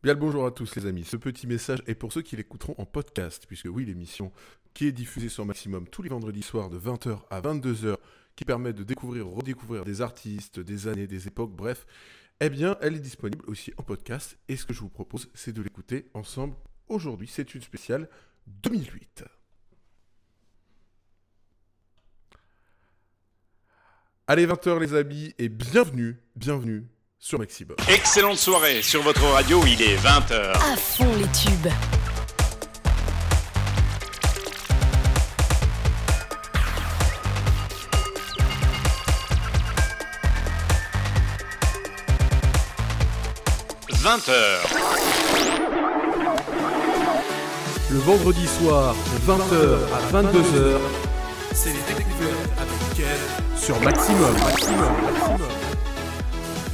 Bien le bonjour à tous les amis. Ce petit message est pour ceux qui l'écouteront en podcast, puisque oui, l'émission qui est diffusée sur Maximum tous les vendredis soirs de 20h à 22h, qui permet de découvrir, redécouvrir des artistes, des années, des époques, bref, eh bien, elle est disponible aussi en podcast. Et ce que je vous propose, c'est de l'écouter ensemble aujourd'hui. C'est une spéciale 2008. Allez, 20h les amis, et bienvenue, bienvenue sur Maximum. Excellente soirée sur votre radio, il est 20h. À fond les tubes. « 20h. Le vendredi soir, de 20h à 22h, c'est les découvertes avec Kev sur Maximum. Maximum, Maximum.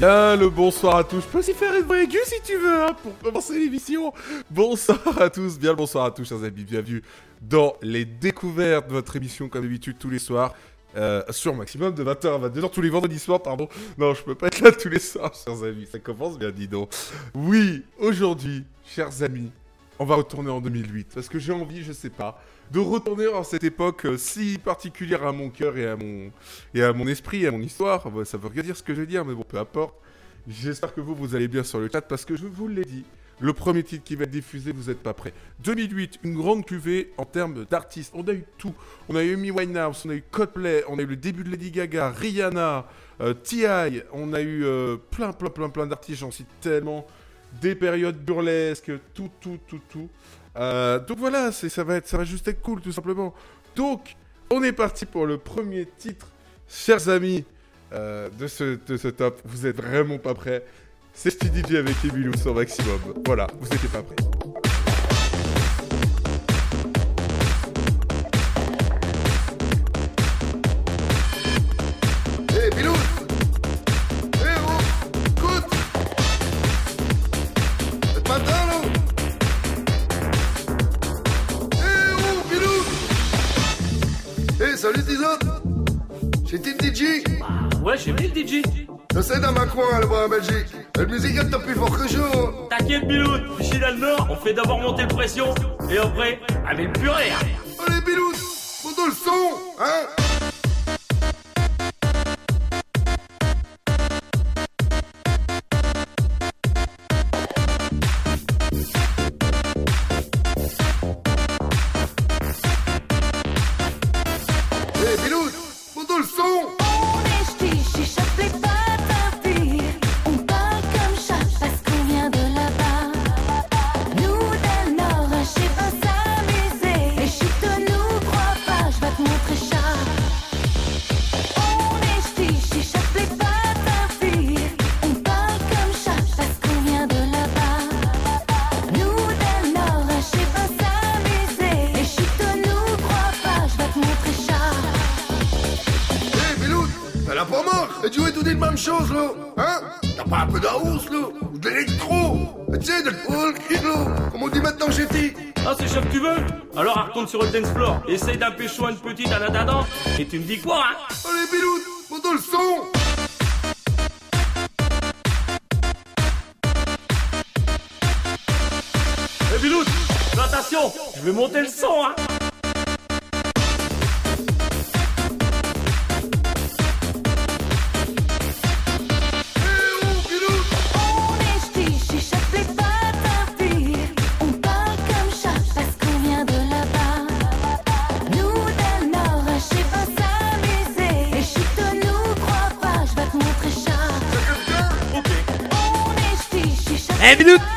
Bien le bonsoir à tous. Je peux aussi faire une vraie aiguë si tu veux, hein, pour commencer l'émission. Bonsoir à tous, bien le bonsoir à tous, chers amis. Bienvenue dans les découvertes de votre émission, comme d'habitude, tous les soirs. euh, sur maximum de 20h à 22h tous les vendredis soirs, pardon. Non, je peux pas être là tous les soirs, chers amis. Ça commence bien, dis donc. Oui, aujourd'hui, chers amis, on va retourner en 2008 parce que j'ai envie, je sais pas, de retourner en cette époque euh, si particulière à mon cœur et à mon et à mon esprit, et à mon histoire. Ça veut rien dire ce que je veux dire, mais bon, peu importe. J'espère que vous vous allez bien sur le chat parce que je vous l'ai dit. Le premier titre qui va être diffusé, vous n'êtes pas prêts. 2008, une grande cuvée en termes d'artistes. On a eu tout. On a eu Amy Winehouse, on a eu Coldplay, on a eu le début de Lady Gaga, Rihanna, euh, T.I. On a eu euh, plein, plein, plein, plein d'artistes. J'en cite tellement. Des périodes burlesques, tout, tout, tout, tout. Euh, donc voilà, ça, va être, ça va juste être cool, tout simplement. Donc, on est parti pour le premier titre. Chers amis euh, de, ce, de ce top, vous êtes vraiment pas prêts. C'est DJ avec Emilou sur Maximum. Voilà, vous n'étiez pas prêts. J'ai Team DJ Ouais, j'ai mis le DJ. Je sais dans ma coin, là-bas en Belgique. La musique, elle tape plus fort que chaud T'inquiète, Bilout. Ici dans le Nord, on fait d'abord monter le pression et après, avec plus rien. Allez, Bilou Monte le son, hein Alors, raconte sur le dance floor. Essaye d'un pécho à une petite à la dada. Et tu me dis quoi, hein Allez, Bilou Monte le son Eh, Bilout, fais attention, je vais monter le son, hein Bienvenue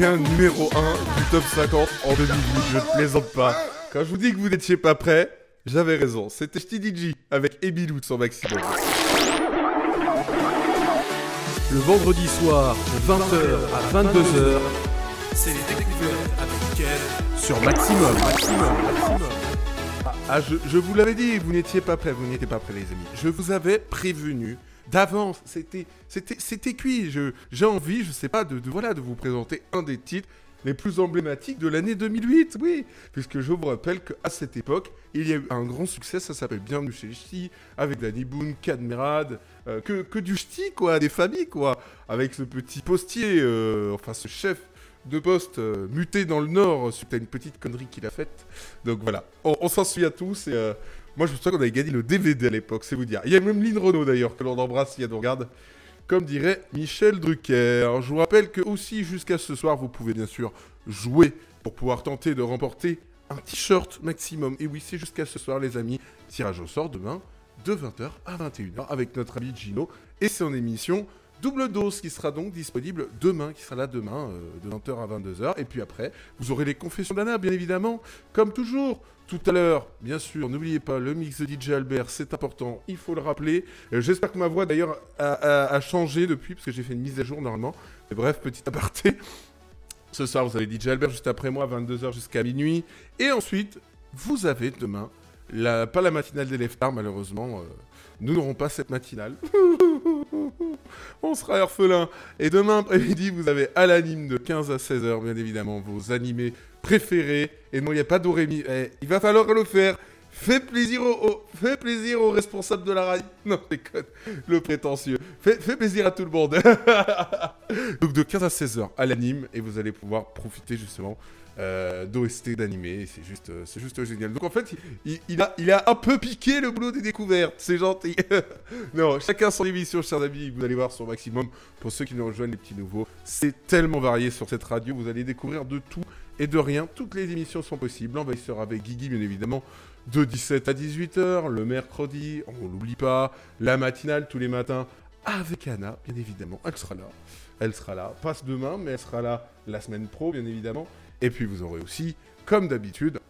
numéro 1 du top 50 en 2008, je ne plaisante pas. Quand je vous dis que vous n'étiez pas prêts, j'avais raison. C'était DJ avec Ebilou sur Maximum. Le vendredi soir, de 20h à 22h, c'est les découvertes avec Kev sur Maximum. Maximum, Maximum. Ah, ah, je, je vous l'avais dit, vous n'étiez pas prêts, vous n'étiez pas prêts les amis. Je vous avais prévenu d'avance, c'était, c'était, c'était cuit. Je, j'ai envie, je sais pas, de, de- voilà, de vous présenter un des titres les plus emblématiques de l'année 2008, oui. Puisque je vous rappelle qu'à cette époque, il y a eu un grand succès, ça s'appelle Bienvenue chez avec Danny Boone, Cadmerade, euh, que, que du ch'ti, quoi, des familles, quoi. Avec ce petit postier, euh, enfin ce chef de poste euh, muté dans le Nord suite à une petite connerie qu'il a faite. Donc voilà, on, s'en souvient tous et euh, moi je me souviens qu'on avait gagné le DVD à l'époque, c'est vous dire. Il y a même Lynn Renault d'ailleurs que l'on embrasse si elle nous regarde. Comme dirait Michel Drucker. Je vous rappelle que aussi jusqu'à ce soir, vous pouvez bien sûr jouer pour pouvoir tenter de remporter un t-shirt maximum. Et oui, c'est jusqu'à ce soir les amis. Tirage au sort demain de 20h à 21h avec notre ami Gino et son émission Double Dose qui sera donc disponible demain, qui sera là demain euh, de 20h à 22h. Et puis après, vous aurez les confessions d'Anna, bien évidemment, comme toujours. Tout à l'heure, bien sûr, n'oubliez pas le mix de DJ Albert, c'est important, il faut le rappeler. Euh, J'espère que ma voix d'ailleurs a, changé depuis, parce que j'ai fait une mise à jour normalement. Mais bref, petit aparté. Ce soir, vous avez DJ Albert juste après moi, 22h jusqu'à minuit. Et ensuite, vous avez demain, pas la matinale des Leftards, malheureusement. euh, nous n'aurons pas cette matinale. On sera orphelin. Et demain après-midi, vous avez à l'anime de 15 à 16h, bien évidemment, vos animés préférés. Et non, il n'y a pas d'Orémi. Eh, il va falloir le faire. Fais plaisir au, au- fais plaisir aux responsables de la radio. Non, déconne. Le prétentieux. Fais, plaisir à tout le monde. Donc de 15 à 16h à l'anime. Et vous allez pouvoir profiter justement euh, d'OST d'animé. C'est juste, euh, c'est juste génial. Donc en fait, il, a, il a un peu piqué le boulot des découvertes. C'est gentil. non, chacun son émission, chers amis. Vous allez voir sur Maximum. Pour ceux qui nous rejoignent, les petits nouveaux, c'est tellement varié sur cette radio. Vous allez découvrir de tout et de rien. Toutes les émissions sont possibles. Envahisseur avec Guigui, bien évidemment, de 17 à 18h, le mercredi, on l'oublie pas, la matinale tous les matins avec Anna, bien évidemment. Elle sera là. Elle sera là. Pas demain, mais elle sera là la semaine pro, bien évidemment. Et puis vous aurez aussi, comme d'habitude,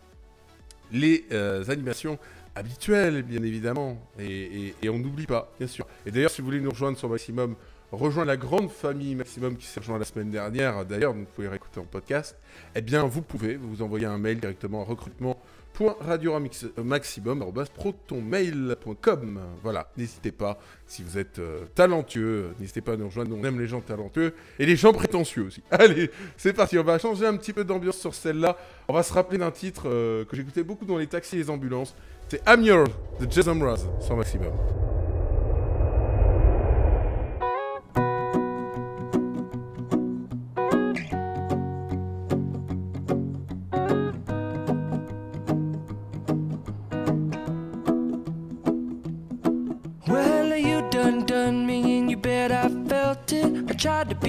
les euh, animations habituelles, bien évidemment. Et, et- et on n'oublie pas, bien sûr. Et d'ailleurs, si vous voulez nous rejoindre sur Maximum, rejoindre la grande famille Maximum qui s'est rejoint la semaine dernière, d'ailleurs, vous pouvez réécouter en podcast, eh bien, vous pouvez vous envoyer un mail directement à recrutement.radiomaximum.protonmail.com. Voilà, n'hésitez pas, si vous êtes euh, talentueux, n'hésitez pas à nous rejoindre, on aime les gens talentueux et les gens prétentieux aussi. Allez, c'est parti, on va changer un petit peu d'ambiance sur celle-là. On va se rappeler d'un titre euh, que j'écoutais beaucoup dans les taxis et les ambulances. C'est I'm de Jason Mraz sur Maximum.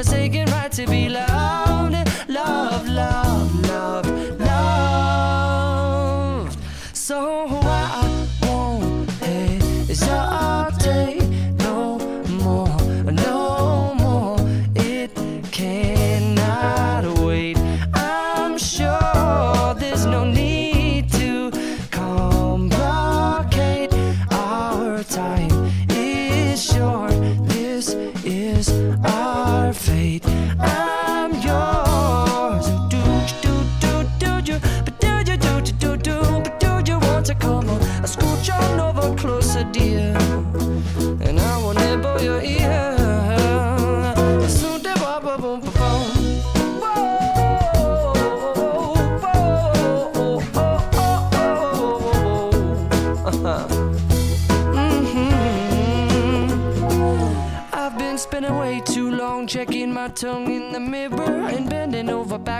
God forsaken right to be loved,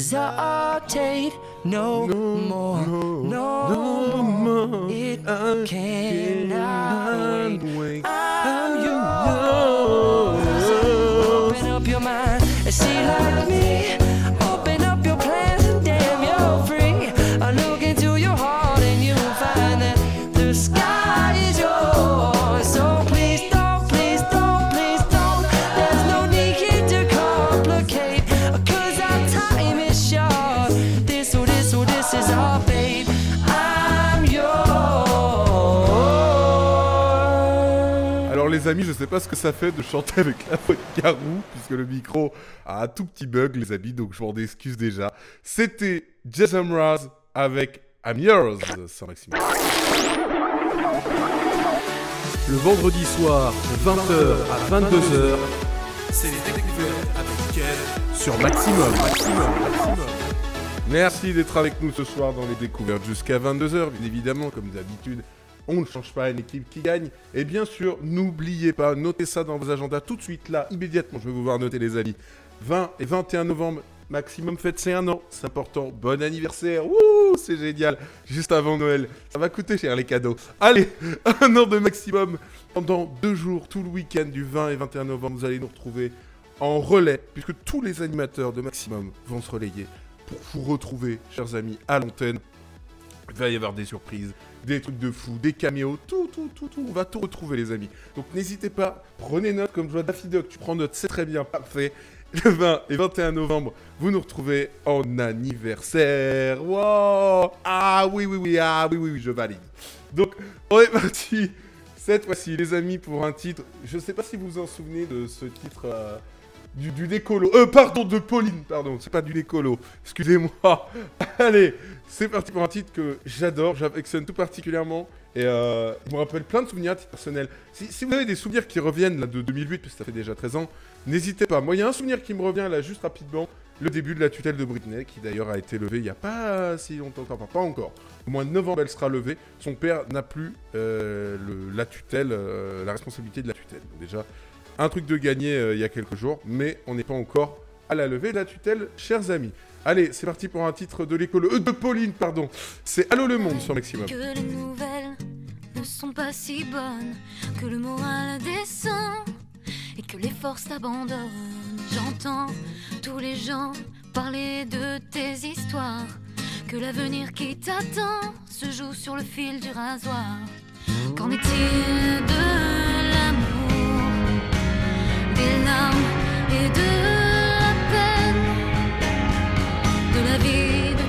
hesitate no, more, no, more. It cannot wait. I'm yours. Open up your mind and see like me. Amis, je sais pas ce que ça fait de chanter avec la voix de Garou, puisque le micro a un tout petit bug, les amis, donc je m'en excuse déjà. C'était Jason Mraz avec I'm Yours sur Maximum. Le vendredi soir, de 20h à 22h, c'est les découvertes avec Ken sur Maximum. Maximum, Maximum. Merci d'être avec nous ce soir dans les découvertes jusqu'à 22h, bien évidemment, comme d'habitude. On ne change pas une équipe qui gagne. Et bien sûr, n'oubliez pas, notez ça dans vos agendas tout de suite, là, immédiatement. Je vais vous voir noter, les amis. 20 et 21 novembre, maximum fête, c'est un an. C'est important. Bon anniversaire. Wouh, c'est génial. Juste avant Noël. Ça va coûter cher, les cadeaux. Allez, un an de maximum. Pendant deux jours, tout le week-end du 20 et 21 novembre, vous allez nous retrouver en relais, puisque tous les animateurs de maximum vont se relayer pour vous retrouver, chers amis, à l'antenne. Il va y avoir des surprises, des trucs de fou, des caméos, tout, tout, tout, tout. On va tout retrouver, les amis. Donc n'hésitez pas, prenez note, comme je vois Daffy tu prends note, c'est très bien, parfait. Le 20 et 21 novembre, vous nous retrouvez en anniversaire. Wow Ah oui, oui, oui, ah oui, oui, oui, je valide. Donc, on est parti cette fois-ci, les amis, pour un titre. Je sais pas si vous vous en souvenez de ce titre. euh, du, du décolo. Euh, pardon, de Pauline, pardon, c'est pas du décolo. Excusez-moi. Allez, c'est parti pour un titre que j'adore, j'affectionne tout particulièrement. Et euh, il me rappelle plein de souvenirs à titre personnel. Si, vous avez des souvenirs qui reviennent là, de 2008, parce que ça fait déjà 13 ans, n'hésitez pas. Moi, il y a un souvenir qui me revient là juste rapidement. Le début de la tutelle de Britney, qui d'ailleurs a été levée il n'y a pas si longtemps, enfin pas encore. Au mois de novembre, elle sera levée. Son père n'a plus euh, la tutelle, euh, la responsabilité de la tutelle. Déjà, un truc de gagné euh, il y a quelques jours, mais on n'est pas encore à la levée de la tutelle, chers amis. Allez, c'est parti pour un titre de l'école, euh, de Pauline, pardon. C'est Allô le monde sur Maximum. Que les nouvelles ne sont pas si bonnes, que le moral descend et que les forces abandonnent. J'entends tous les gens parler de tes histoires, que l'avenir qui t'attend se joue sur le fil du rasoir. Qu'en est-il de l'amour, des larmes et de la vie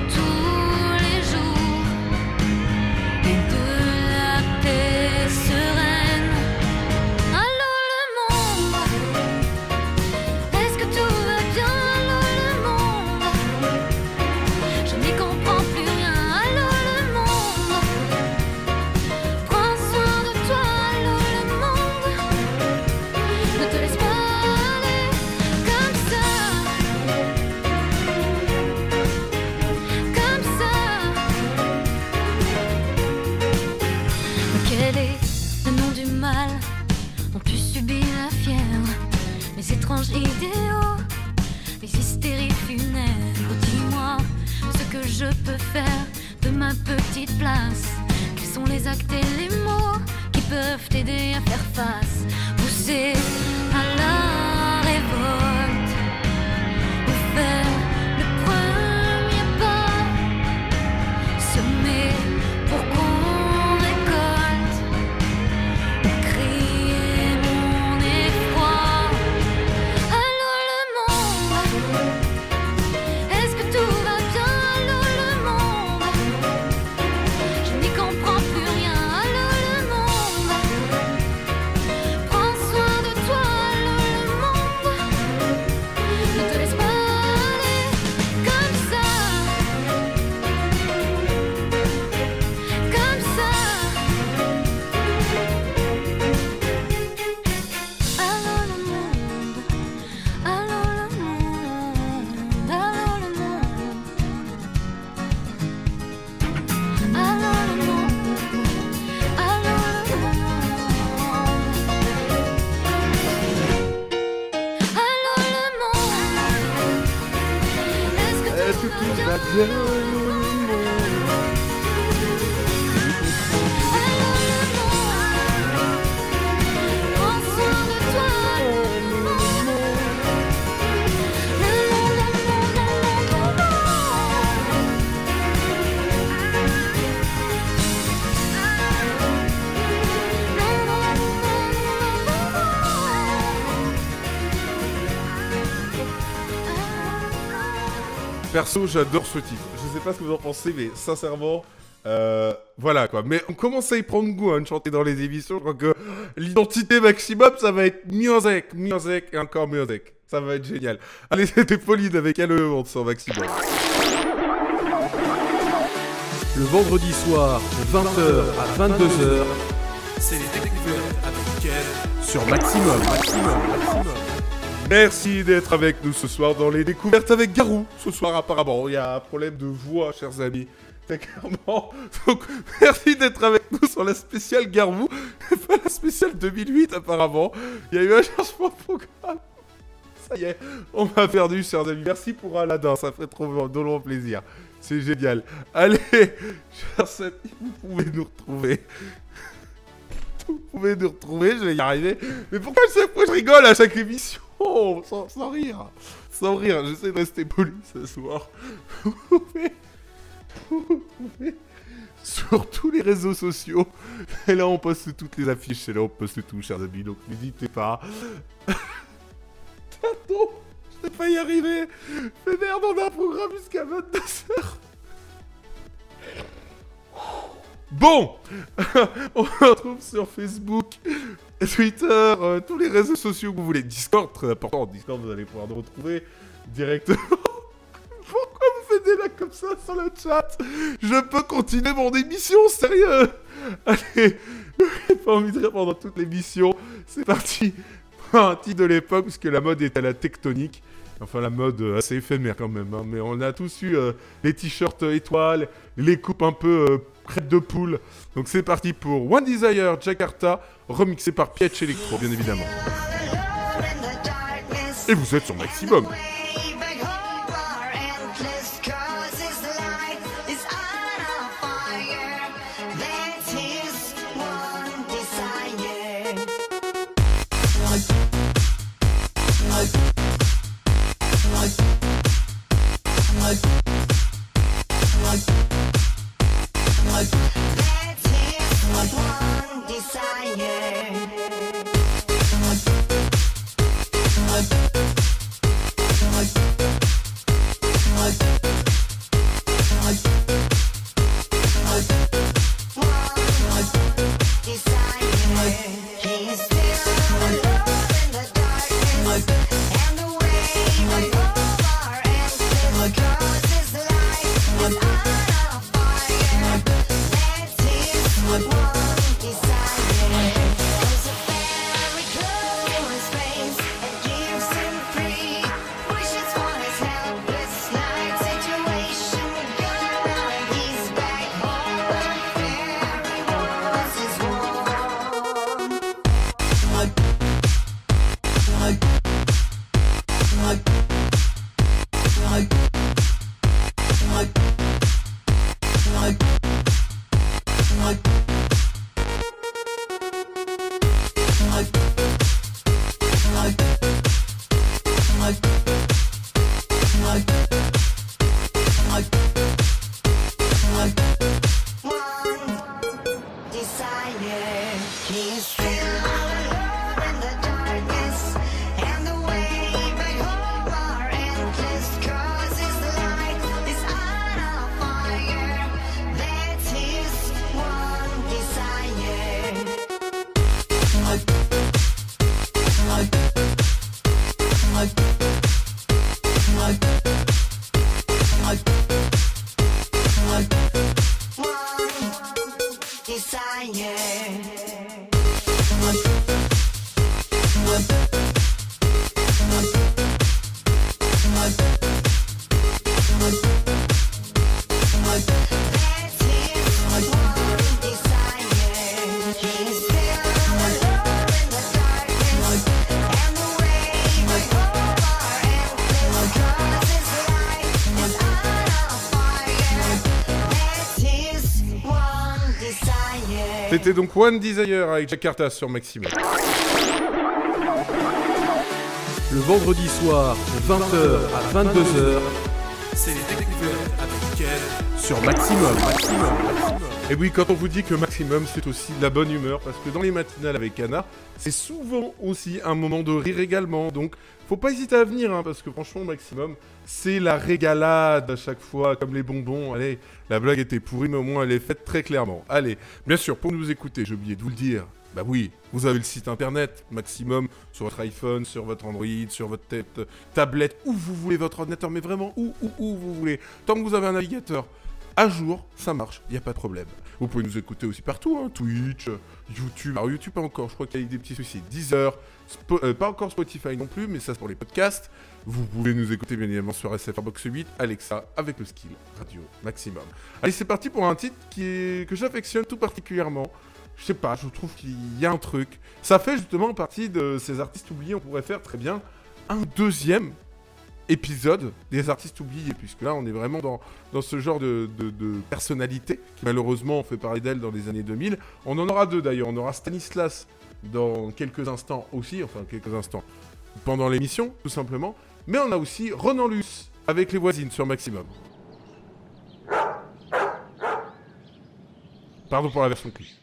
Perso, j'adore ce titre. Je sais pas ce que vous en pensez, mais sincèrement, euh, voilà quoi. Mais on commence à y prendre goût, hein, de chanter dans les émissions. Je crois que l'identité maximum, ça va être music, music et encore music. Ça va être génial. Allez, c'était Pauline avec elle on sent maximum. Le vendredi soir, de 20h à 22h, c'est les découvertes avec sur Maximum. Maximum, Maximum. Merci d'être avec nous ce soir dans les découvertes avec Garou. Ce soir, apparemment, il y a un problème de voix, chers amis. Clairement. Donc, merci d'être avec nous sur la spéciale Garou. Pas la spéciale 2008, apparemment. Il y a eu un changement de programme. Ça y est, on m'a perdu, chers amis. Merci pour Aladdin, ça fait trop drôlement plaisir. C'est génial. Allez, chers amis, vous pouvez nous retrouver. Vous pouvez nous retrouver, je vais y arriver. Mais pourquoi chaque fois je rigole à chaque émission? Sans, sans rire Sans rire, j'essaie de rester poli ce soir. Sur tous les réseaux sociaux. Et là, on poste toutes les affiches. Et là, on poste tout, chers amis. Donc, n'hésitez pas. Attends, je vais pas y arriver. Mais merde, on a un programme jusqu'à 22h. Bon, on se retrouve sur Facebook, Twitter, euh, tous les réseaux sociaux que vous voulez. Discord, très important. Discord, vous allez pouvoir nous retrouver directement. Pourquoi vous faites des comme ça sur le chat? Je peux continuer mon émission, sérieux? Allez, j'ai pas envie de rire pendant toute l'émission. C'est parti pour un de l'époque, parce que la mode est à la tectonique. Enfin, la mode euh, assez éphémère quand même. hein. Mais on a tous eu euh, les t-shirts euh, étoiles, les coupes un peu euh, de poule. Donc c'est parti pour One Desire Jakarta, remixé par Pietch Electro, bien évidemment. Et vous êtes sur Maximum. Donc One Desire avec Jakarta sur Maximum. Le vendredi soir, de 20h à 22h, c'est les découvertes avec sur. Maximum. Et oui, quand on vous dit que Maximum, c'est aussi de la bonne humeur, parce que dans les matinales avec Anna, c'est souvent aussi un moment de rire également. Donc, faut pas hésiter à venir, hein, parce que franchement, Maximum, c'est la régalade à chaque fois, comme les bonbons. Allez, la blague était pourrie, mais au moins elle est faite très clairement. Allez, bien sûr, pour nous écouter, j'ai oublié de vous le dire. Bah oui, vous avez le site internet maximum sur votre iPhone, sur votre Android, sur votre tablette, où vous voulez votre ordinateur, mais vraiment où, où, où vous voulez. Tant que vous avez un navigateur à jour, ça marche, il n'y a pas de problème. Vous pouvez nous écouter aussi partout, hein, Twitch, YouTube. Alors YouTube pas encore, je crois qu'il y a eu des petits soucis. Deezer, euh, pas encore Spotify non plus, mais ça c'est pour les podcasts. Vous pouvez nous écouter bien évidemment sur SFR Box 8, Alexa, avec le skill radio maximum. Allez, c'est parti pour un titre que j'affectionne tout particulièrement. Je sais pas, je trouve qu'il y a un truc. Ça fait justement partie de ces artistes oubliés. On pourrait faire très bien un deuxième épisode des artistes oubliés, puisque là on est vraiment dans, dans ce genre de, de, personnalité qui malheureusement on fait parler d'elle dans les années 2000. On en aura deux d'ailleurs, on aura Stanislas dans quelques instants aussi, enfin quelques instants, pendant l'émission tout simplement, mais on a aussi Renan Luce avec les voisines sur Maximum. Pardon pour la version clip.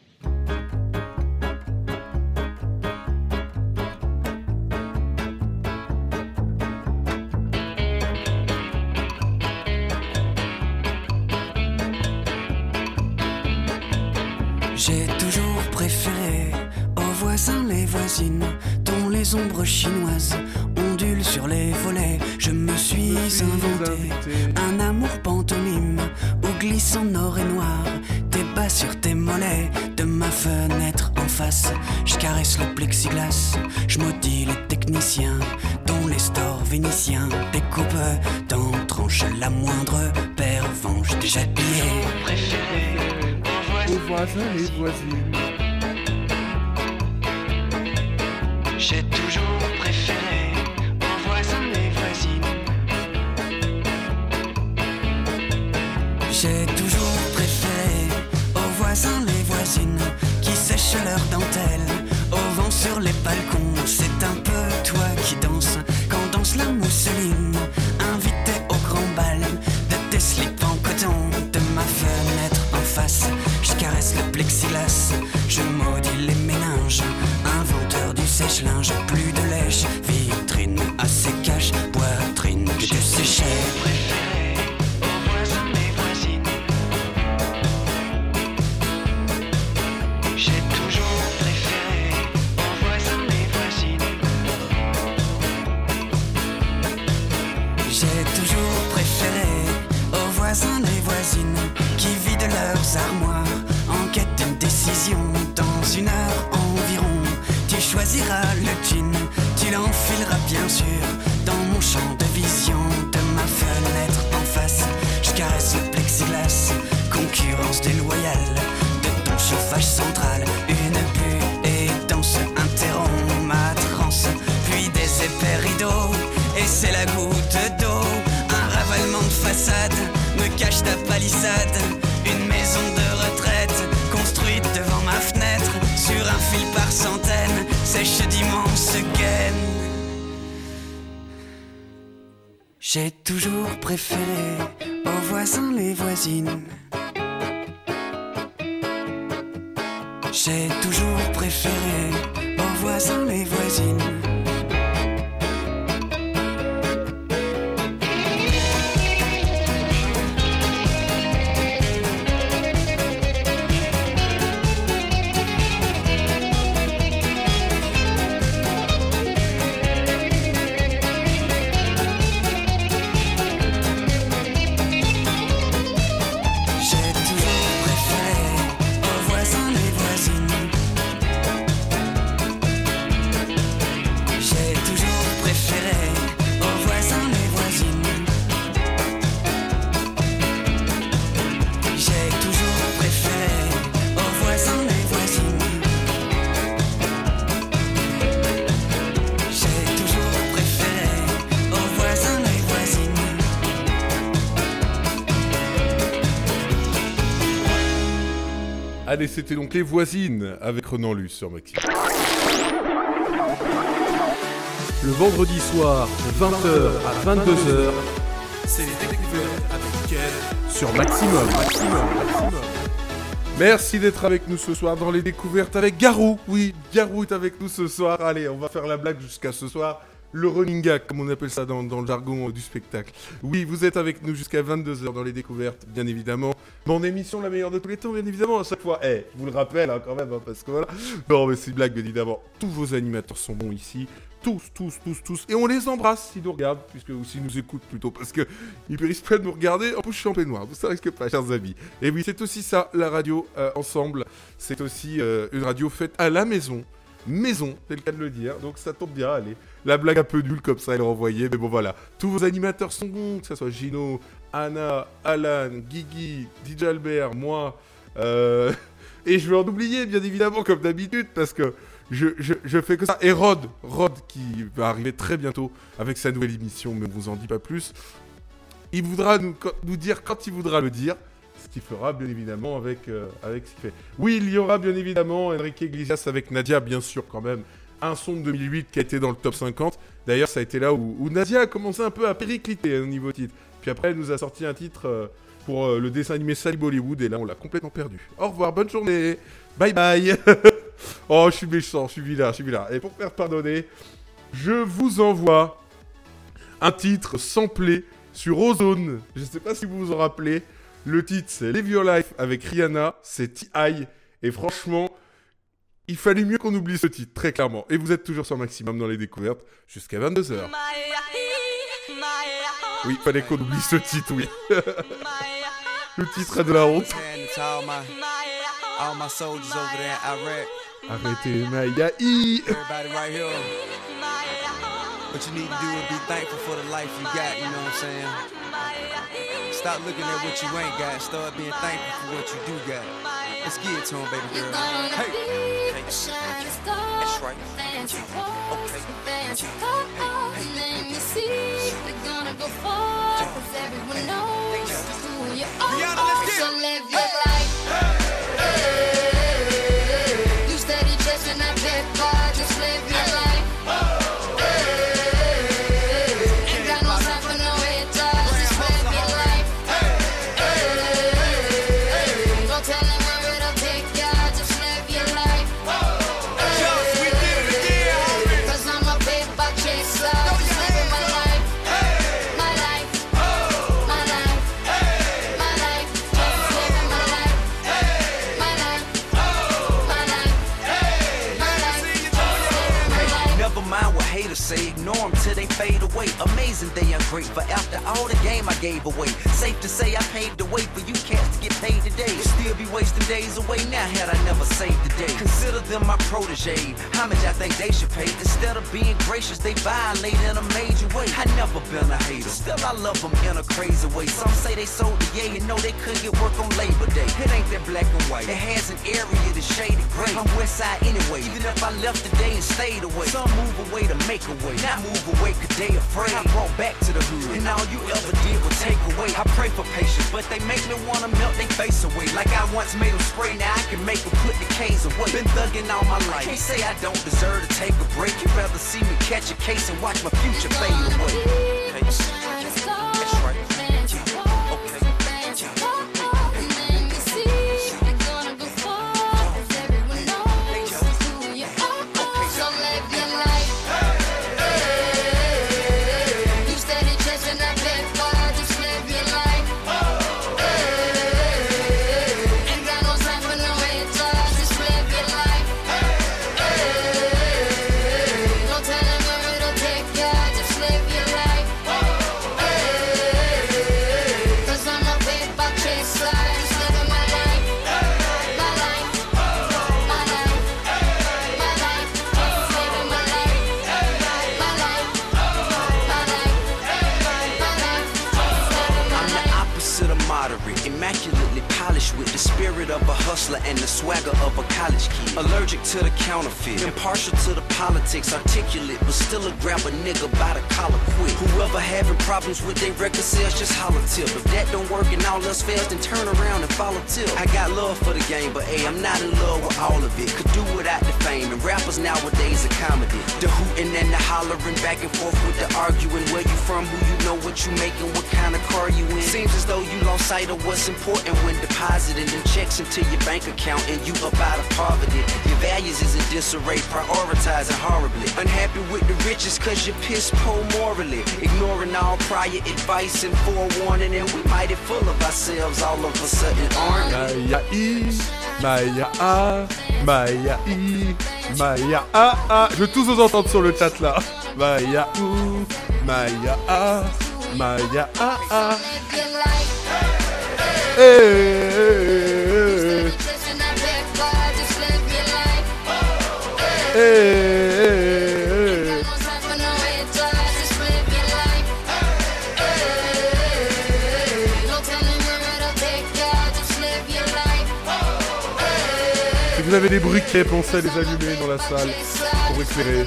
Voisines dont les ombres chinoises ondulent sur les volets. Je me suis inventé un amour pantomime où glisse en or et noir tes bas sur tes mollets. De ma fenêtre en face, je caresse le plexiglas. Je maudis les techniciens dont les stores vénitiens découpent dans tranche la moindre pervenche déjà voisines. J'ai toujours J'ai toujours préféré aux voisins les voisines. Allez, c'était donc Les Voisines avec Renan Luce sur Maximum. Le vendredi soir, de 20h à 22h, c'est les découvertes avec Kev sur Maximum. Maximum, Maximum. Merci d'être avec nous ce soir dans les découvertes avec Garou. Oui, Garou est avec nous ce soir. Allez, on va faire la blague jusqu'à ce soir. Le running gag, comme on appelle ça dans, dans le jargon du spectacle. Oui, vous êtes avec nous jusqu'à 22h dans les découvertes, bien évidemment. Mon émission, la meilleure de tous les temps, bien évidemment, à chaque fois. Eh, je vous le rappelle, hein, quand même, hein, parce que voilà. Non, mais c'est une blague, bien évidemment. Tous vos animateurs sont bons ici. Tous, tous, tous, tous. Et on les embrasse s'ils nous regardent, puisque, ou s'ils nous écoutent plutôt, parce que ils risquent pas de nous regarder. En plus, je suis en peignoir, vous ça risque pas, chers amis. Et oui, c'est aussi ça, la radio euh, ensemble. C'est aussi euh, une radio faite à la maison. Maison, c'est le cas de le dire. Donc ça tombe bien, allez. La blague un peu nulle comme ça, elle est renvoyée. Mais bon, voilà. Tous vos animateurs sont bons, que ce soit Gino, Anna, Alan, Guigui, DJ Albert, moi. euh, Et je vais en oublier, bien évidemment, comme d'habitude, parce que je, je, fais que ça. Et Rod, Rod qui va arriver très bientôt avec sa nouvelle émission, mais on vous en dit pas plus. Il voudra nous, nous dire quand il voudra le dire. Ce qu'il fera bien évidemment avec, euh, avec ce qu'il fait. Oui, il y aura bien évidemment Enrique Iglesias avec Nadia, bien sûr, quand même. Un son de 2008 qui a été dans le top 50. D'ailleurs, ça a été là où, où Nadia a commencé un peu à péricliter hein, au niveau titre. Puis après, elle nous a sorti un titre euh, pour euh, le dessin animé Sally Bollywood. Et là, on l'a complètement perdu. Au revoir, bonne journée. Bye bye. oh, je suis méchant, je suis vilain, je suis vilain. Et pour faire pardonner, je vous envoie un titre samplé sur Ozone. Je sais pas si vous vous en rappelez. Le titre, c'est Live Your Life avec Rihanna. C'est T.I. Et franchement, il fallait mieux qu'on oublie ce titre, très clairement. Et vous êtes toujours sur Maximum dans les découvertes jusqu'à 22h. Oui, fallait qu'on oublie ce titre, oui. Le titre est de la honte. Arrêtez, right here. What you need to do is be thankful for the life you got, you know what I'm saying? Stop looking at what you ain't got, start being thankful for what you do got. Let's get it to 'em, baby girl. Hey, That's right. Fancy clothes, fancy cars, let me see. They're gonna go far, 'cause everyone knows who you are. Rihanna, let's get it. They violate in a major way. I never been a hater, still I love them in a crazy way. Some say they sold the yay and know they couldn't get work on Labor Day. It ain't that black and white. It has an area that's shaded gray. I'm west side anyway. Even if I left today and stayed away. Some move away to make a way. Not move away cause they afraid. I brought back to the hood. And all you ever did was take away. I pray for patience, but they make me wanna melt their face away. Like I once made them spray, now I can make them put the K's away. Been thugging all my life. Can't say I don't deserve to take a break. You'd rather see me catch a case and watch my future fade away. Counterfeit, impartial to the politics, articulate, but still a grab a nigga by the collar quick. Whoever having problems with their record sales, just holler tip. If that don't work and all else fails, then turn around and follow tip. I got love for the game, but hey, I'm not in love with all of it. Could do without the fame, and rappers nowadays are comedy. The hooting and the hollering, back and forth with the arguing. Where you from, who you know, what you making, what kind of car you in. Seems as though you lost sight of what's important when depositing them checks into your bank account and you up out of poverty. Your values is in disarray, prioritizing horribly. Unhappy with the riches cause you're piss poor morally. Ignoring all prior advice and forewarning, and we mighty full of ourselves all of a sudden, aren't we? Maya I, Maya A, Maya I, Maya A, A. Je veux tous vous entendre sur le chat là. Maya ou, Maya A, Maya A, A. Eh, eh, Si vous avez des briquets, pensez à les allumer dans la salle pour éclairer.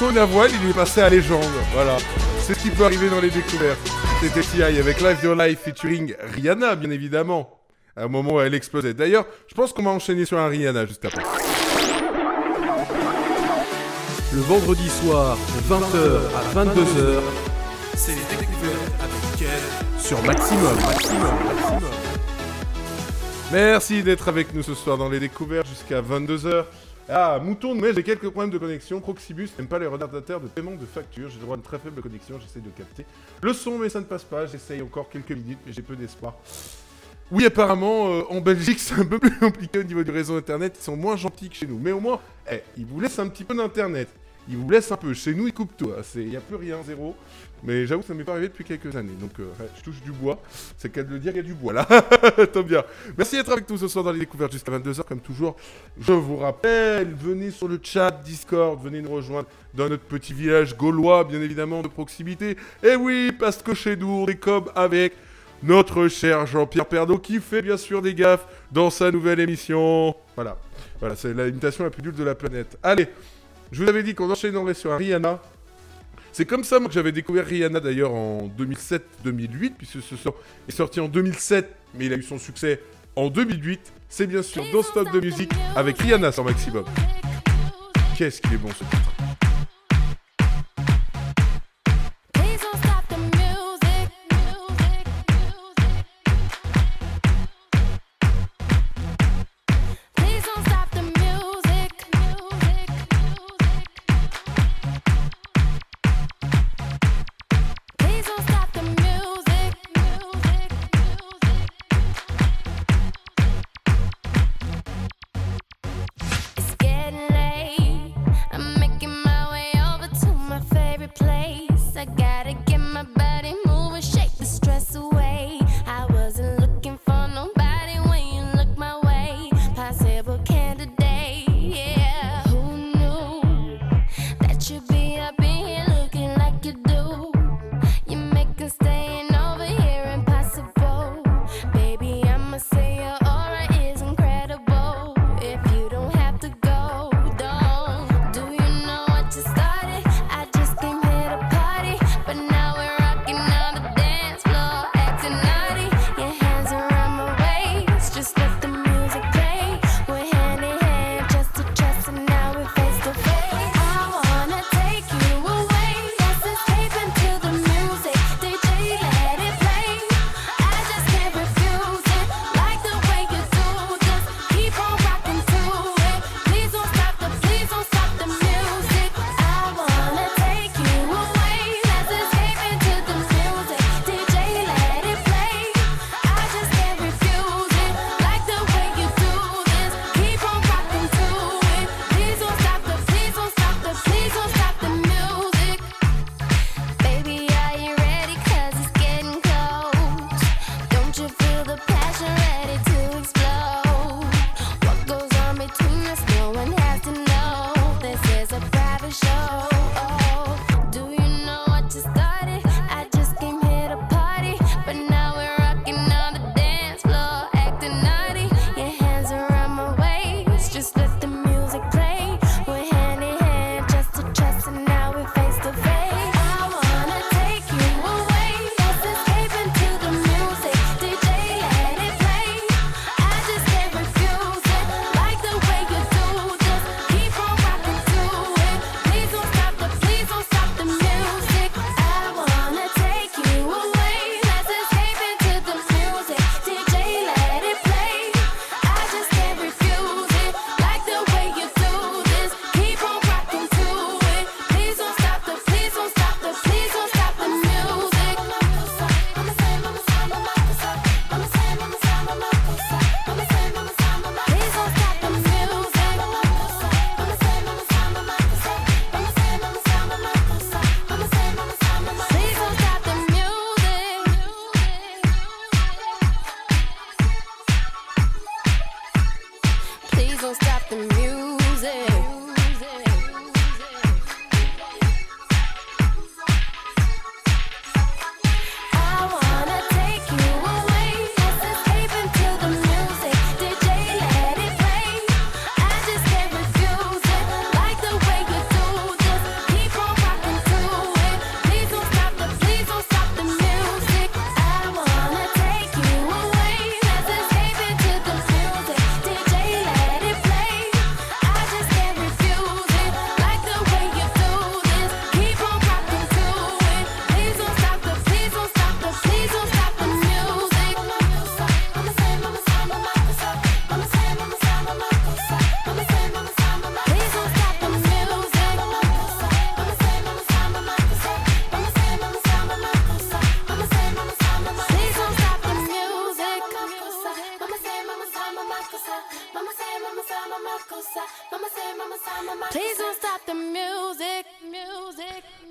Son à voile, il est passé à légende. Voilà. C'est ce qui peut arriver dans les découvertes. C'était TI avec Live Your Life featuring Rihanna, bien évidemment. À un moment où elle explosait. D'ailleurs, je pense qu'on va enchaîner sur un Rihanna juste après. Le vendredi soir, de 20h à 22h, c'est les découvertes avec Kev sur Maximum. Maximum, Maximum. Merci d'être avec nous ce soir dans les découvertes jusqu'à 22h. Ah, Mouton, mais j'ai quelques problèmes de connexion. Proxibus n'aime pas les retardataires de paiement de factures. J'ai droit à une très faible connexion, j'essaie de capter le son, mais ça ne passe pas. J'essaye encore quelques minutes, mais j'ai peu d'espoir. Oui, apparemment, euh, en Belgique, c'est un peu plus compliqué au niveau du réseau Internet. Ils sont moins gentils que chez nous. Mais au moins, eh, ils vous laissent un petit peu d'Internet. Ils vous laissent un peu. Chez nous, ils coupent tout. Il n'y a plus rien, zéro. Mais j'avoue que ça m'est pas arrivé depuis quelques années. Donc, euh, je touche du bois. C'est le cas de le dire, il y a du bois là. Tant bien. Merci d'être avec nous ce soir dans les découvertes jusqu'à 22h. Comme toujours, je vous rappelle, venez sur le chat Discord. Venez nous rejoindre dans notre petit village gaulois, bien évidemment, de proximité. Et oui, parce que chez nous, on est comme avec notre cher Jean-Pierre Pernaut qui fait bien sûr des gaffes dans sa nouvelle émission. Voilà. Voilà, c'est l'imitation la plus dure de la planète. Allez, je vous avais dit qu'on enchaînerait sur un Rihanna. C'est comme ça moi, que j'avais découvert Rihanna d'ailleurs en 2007-2008, puisque ce son est sorti en 2007, mais il a eu son succès en 2008. C'est bien sûr Don't Stop de musique avec Rihanna sur Maximum. Qu'est-ce qu'il est bon ce titre.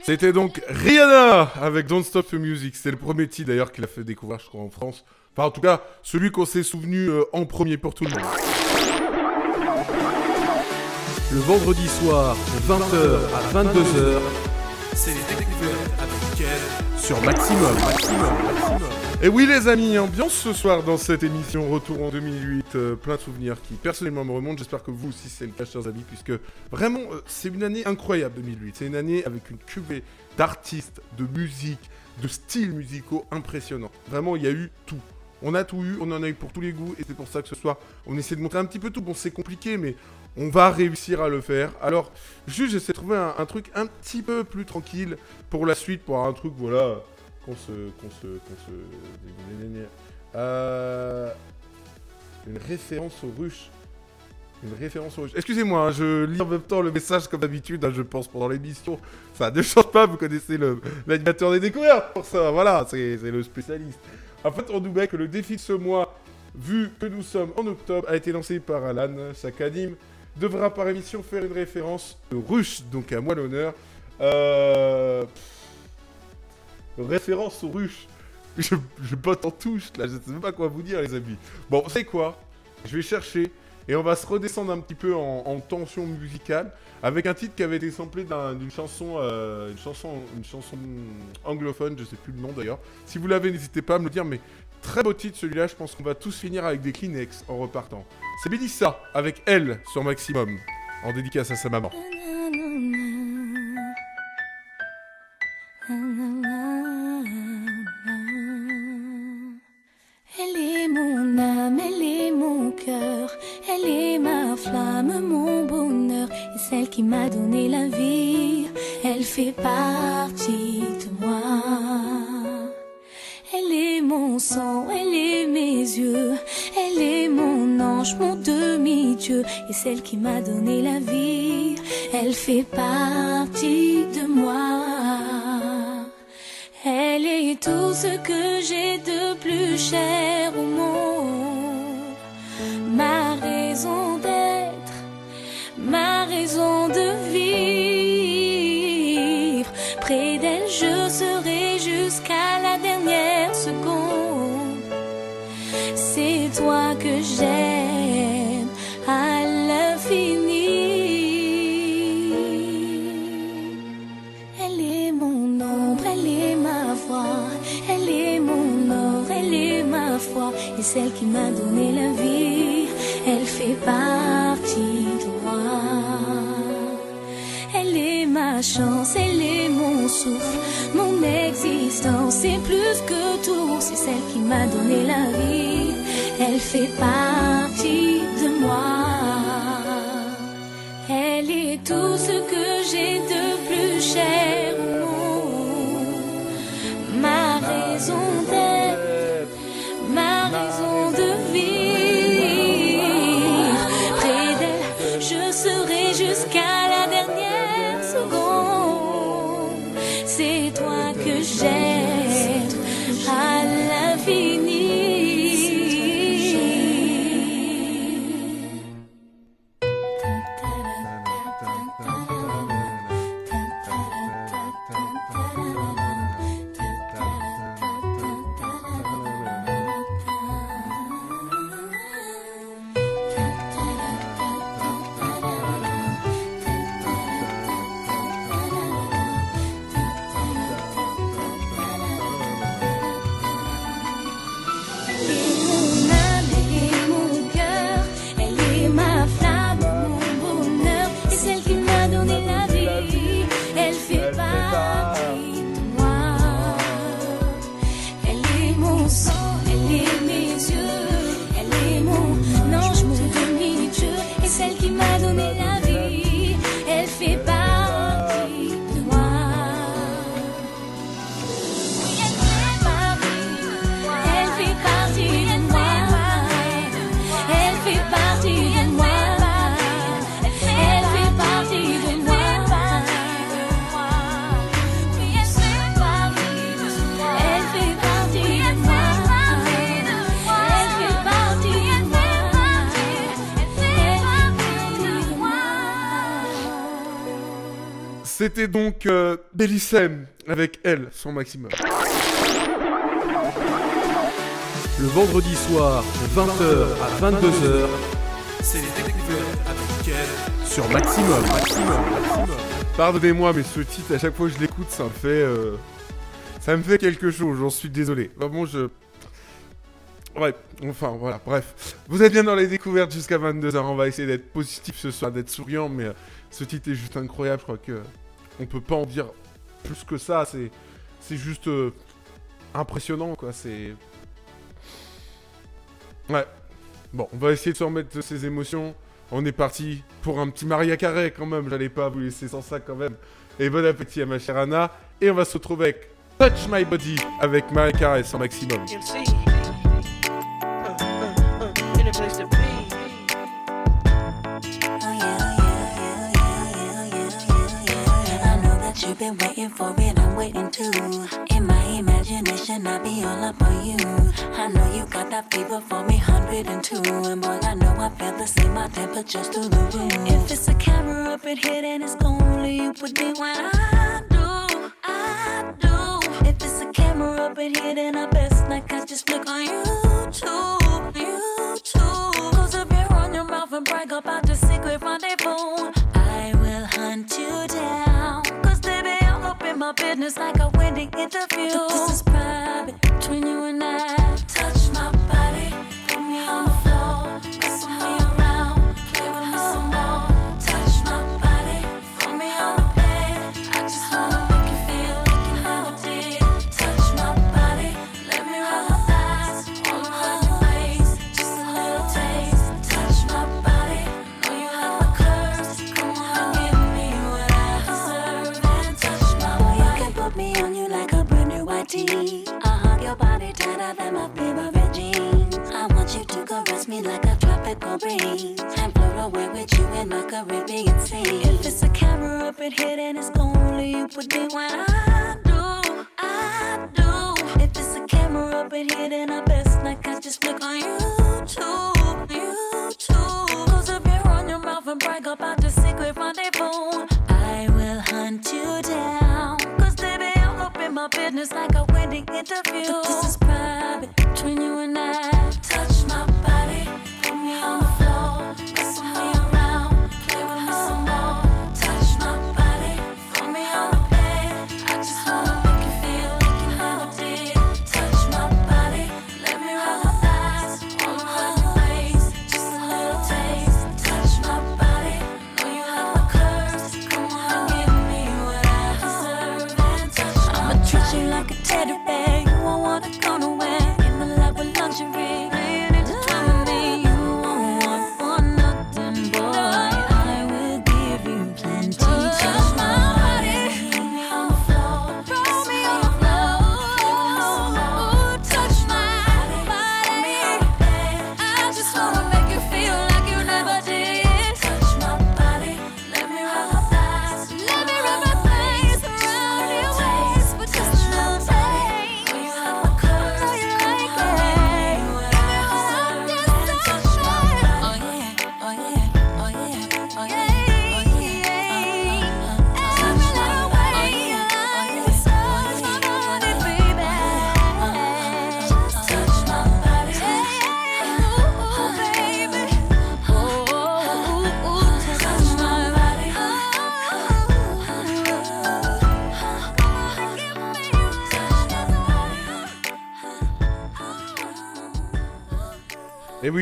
C'était donc Rihanna avec Don't Stop the Music. C'est le premier titre d'ailleurs qu'il a fait découvrir, je crois, en France. Enfin, en tout cas, celui qu'on s'est souvenu euh, en premier pour tout le monde. Le vendredi soir, de 20h à 22h, c'est les découvertes Kev sur Maximum. Maximum, Maximum. Et oui les amis, ambiance ce soir dans cette émission Retour en 2008, euh, plein de souvenirs qui personnellement me remontent, j'espère que vous aussi c'est le cas chers amis, puisque vraiment euh, c'est une année incroyable 2008, c'est une année avec une cuvée d'artistes, de musique, de styles musicaux impressionnants. Vraiment il y a eu tout. On a tout eu, on en a eu pour tous les goûts, et c'est pour ça que ce soir on essaie de montrer un petit peu tout. Bon c'est compliqué mais on va réussir à le faire. Alors juste j'essaie de trouver un, un truc un petit peu plus tranquille pour la suite, pour un truc voilà qu'on se. qu'on se. qu'on se. Euh, une référence aux ruches. Une référence aux ruches. Excusez-moi, hein, je lis en même temps le message comme d'habitude, hein, je pense, pendant l'émission. Ça ne change pas, vous connaissez l'animateur des découvertes pour ça, voilà, c'est le spécialiste. En fait, on nous met que le défi de ce mois, vu que nous sommes en octobre, a été lancé par Alan. Anime devra par émission faire une référence aux ruches, donc à moi l'honneur. Euh... Référence aux ruches. Je, je botte en touche, là, je sais même pas quoi vous dire, les amis. Bon, c'est quoi? Je vais chercher et on va se redescendre un petit peu en, en tension musicale avec un titre qui avait été samplé d'un- d'une chanson, euh, une chanson, une chanson anglophone, je sais plus le nom d'ailleurs. Si vous l'avez, n'hésitez pas à me le dire, mais très beau titre celui-là. Je pense qu'on va tous finir avec des Kleenex en repartant. C'est Mélissa avec elle sur Maximum en dédicace à sa maman. Elle est mon cœur, elle est ma flamme, mon bonheur, et celle qui m'a donné la vie, elle fait partie de moi. Elle est mon sang, elle est mes yeux, elle est mon ange, mon demi-dieu, et celle qui m'a donné la vie, elle fait partie de moi. Elle est tout ce que j'ai de plus cher au monde, raison d'être, ma raison de vivre. Près d'elle, je serai jusqu'à la dernière seconde. C'est toi que j'aime à l'infini. Elle est mon ombre, elle est ma voix, elle est mon or, elle est ma foi, et celle qui m'a donné la vie, chance, elle est mon souffle, mon existence, c'est plus que tout, c'est celle qui m'a donné la vie, elle fait partie de moi. Elle est tout ce que j'ai de plus cher ma raison d'être, C'était donc euh, Bellissem avec elle, son maximum. Le vendredi soir, de 20h à 22h, c'est les découvertes avec elle sur Maximum. Maximum, Maximum. Pardonnez-moi, mais ce titre, à chaque fois que je l'écoute, ça me fait. euh, Ça me fait quelque chose, j'en suis désolé. Vraiment, je. Ouais, enfin voilà, bref. Vous êtes bien dans les découvertes jusqu'à 22h. On va essayer d'être positif ce soir, d'être souriant, mais euh, ce titre est juste incroyable. Je crois que on peut pas en dire plus que ça. C'est, juste euh, impressionnant, quoi. C'est. Ouais. Bon, on va essayer de se remettre de ses émotions. On est parti pour un petit Maria Carré quand même. J'allais pas vous laisser sans ça quand même. Et bon appétit à ma chère Anna. Et on va se retrouver avec Touch My Body avec Maria Carré sans maximum. Been waiting for it, I'm waiting too. In my imagination, I'll be all up on you. I know you got that fever for me, 102. And boy, I know I feel the same, my temperature's through the roof. If it's a camera up in here, then it's only you put me when I do, I do. If it's a camera up in here, then I best not catch just flick on YouTube, YouTube. Close up your on your mouth and brag about the secret business like a wedding interview. But this is private between you and tee. I hug your body tighter than my favorite jeans. I want you to caress me like a tropical breeze and float away with you in my Caribbean sea. If it's a camera up in here, then it's only you put me when I do, I do. If it's a camera up in here, then I best not catch just flick on YouTube, YouTube. Up in my business like a wedding interview. But this is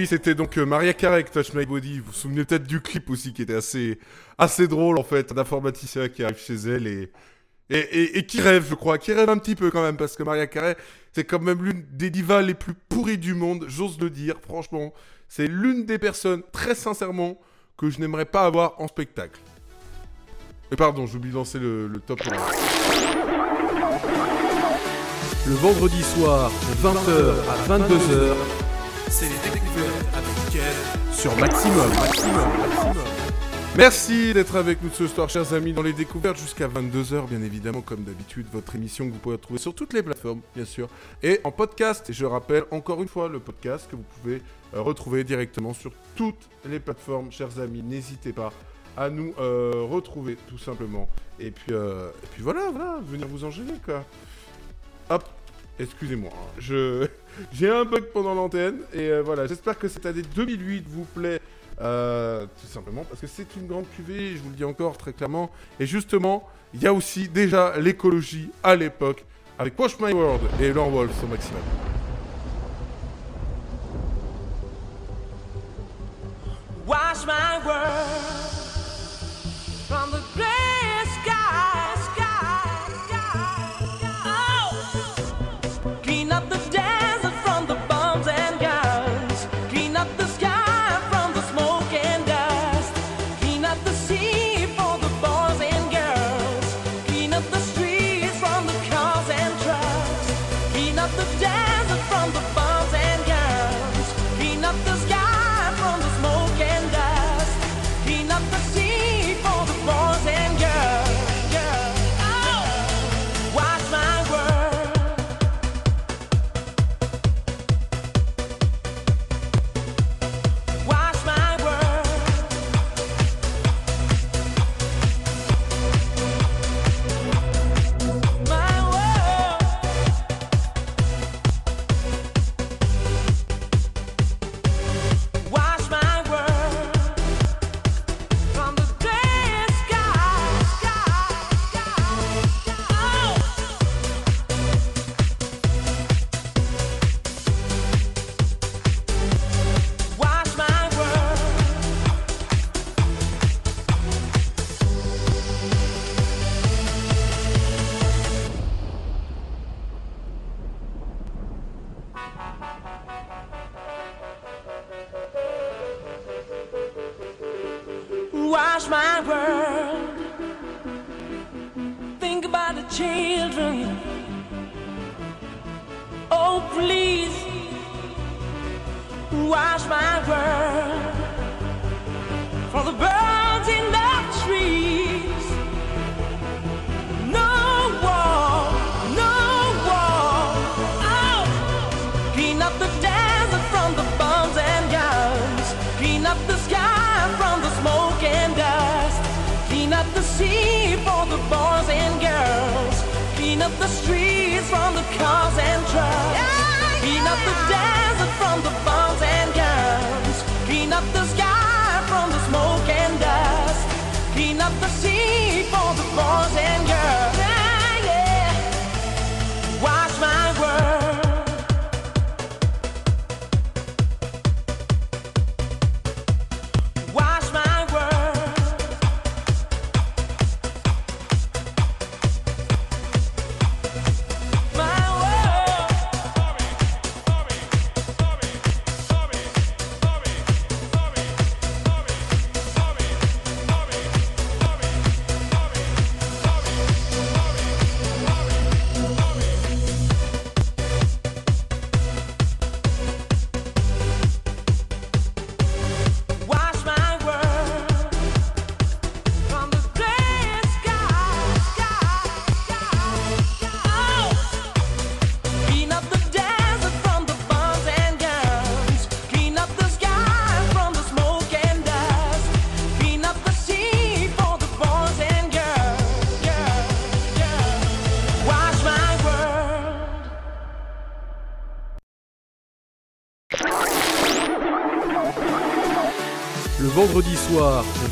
c'était donc euh, Maria Carey Touch My Body. Vous vous souvenez peut-être du clip aussi qui était assez, assez drôle en fait. Un informaticien qui arrive chez elle et qui rêve, je crois. Qui rêve un petit peu quand même parce que Maria Carey, c'est quand même l'une des divas les plus pourries du monde, j'ose le dire, franchement. C'est l'une des personnes, très sincèrement, que je n'aimerais pas avoir en spectacle. Et pardon, j'oublie de lancer le, le top. Le vendredi soir, de 20h à 22h, c'est les découvertes avec Ken sur Maximum. Maximum, Maximum. Merci d'être avec nous ce soir, chers amis, dans les découvertes jusqu'à 22h, bien évidemment, comme d'habitude, votre émission que vous pouvez retrouver sur toutes les plateformes, bien sûr, et en podcast. Et je rappelle encore une fois le podcast que vous pouvez euh, retrouver directement sur toutes les plateformes, chers amis. N'hésitez pas à nous euh, retrouver, tout simplement. Et puis, euh, et puis voilà, voilà, venir vous engager, quoi. Hop, excusez-moi, hein. je. J'ai un bug pendant l'antenne. Et euh, voilà, j'espère que cette année 2008 vous plaît. Euh, tout simplement parce que c'est une grande cuvée, je vous le dis encore très clairement. Et justement, il y a aussi déjà l'écologie à l'époque avec Watch My World et Lord Wolf au maximum. Watch my world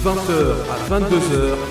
20h à 22h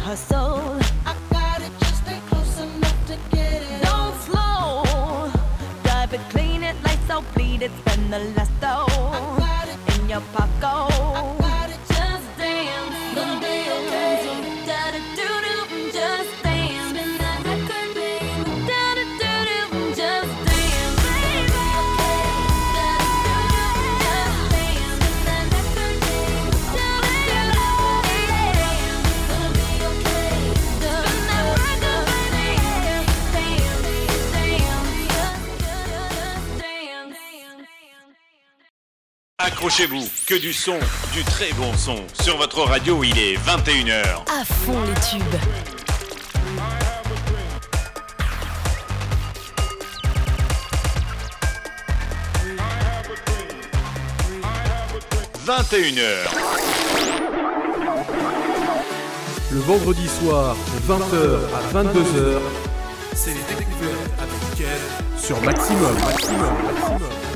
Hustle. I got it, just ain't close enough to get it. Don't slow. It, clean it, lights out, bleed it, spend the last though. In your pocket. Accrochez-vous, que du son, du très bon son. Sur votre radio, il est 21h. À fond les tubes. – 21h. Le vendredi soir, de 20h à 22h, c'est les découvertes africaines sur Maximum. maximum, maximum.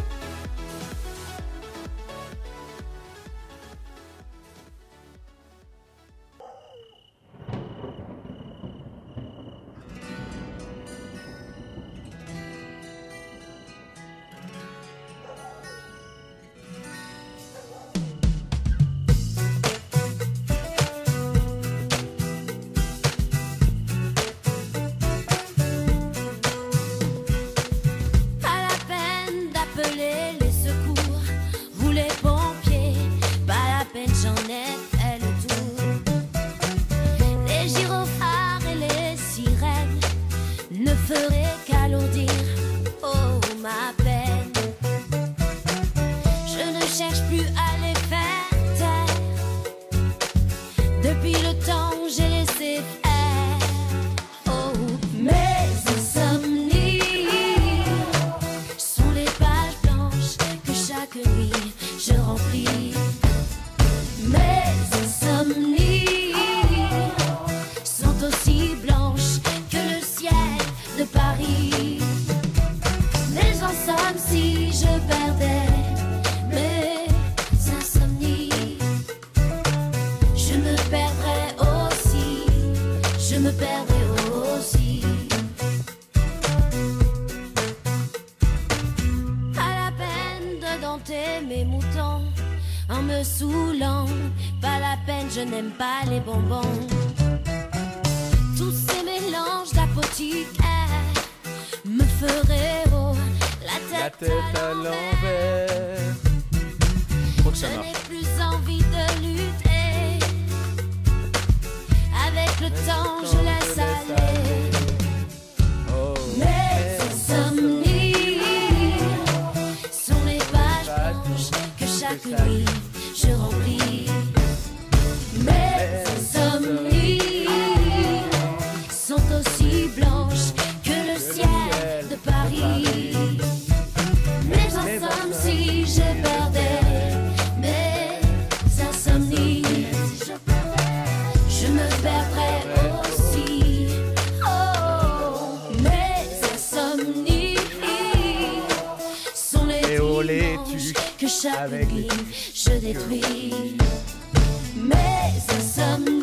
Chaque avec je détruis. Mes insomnies,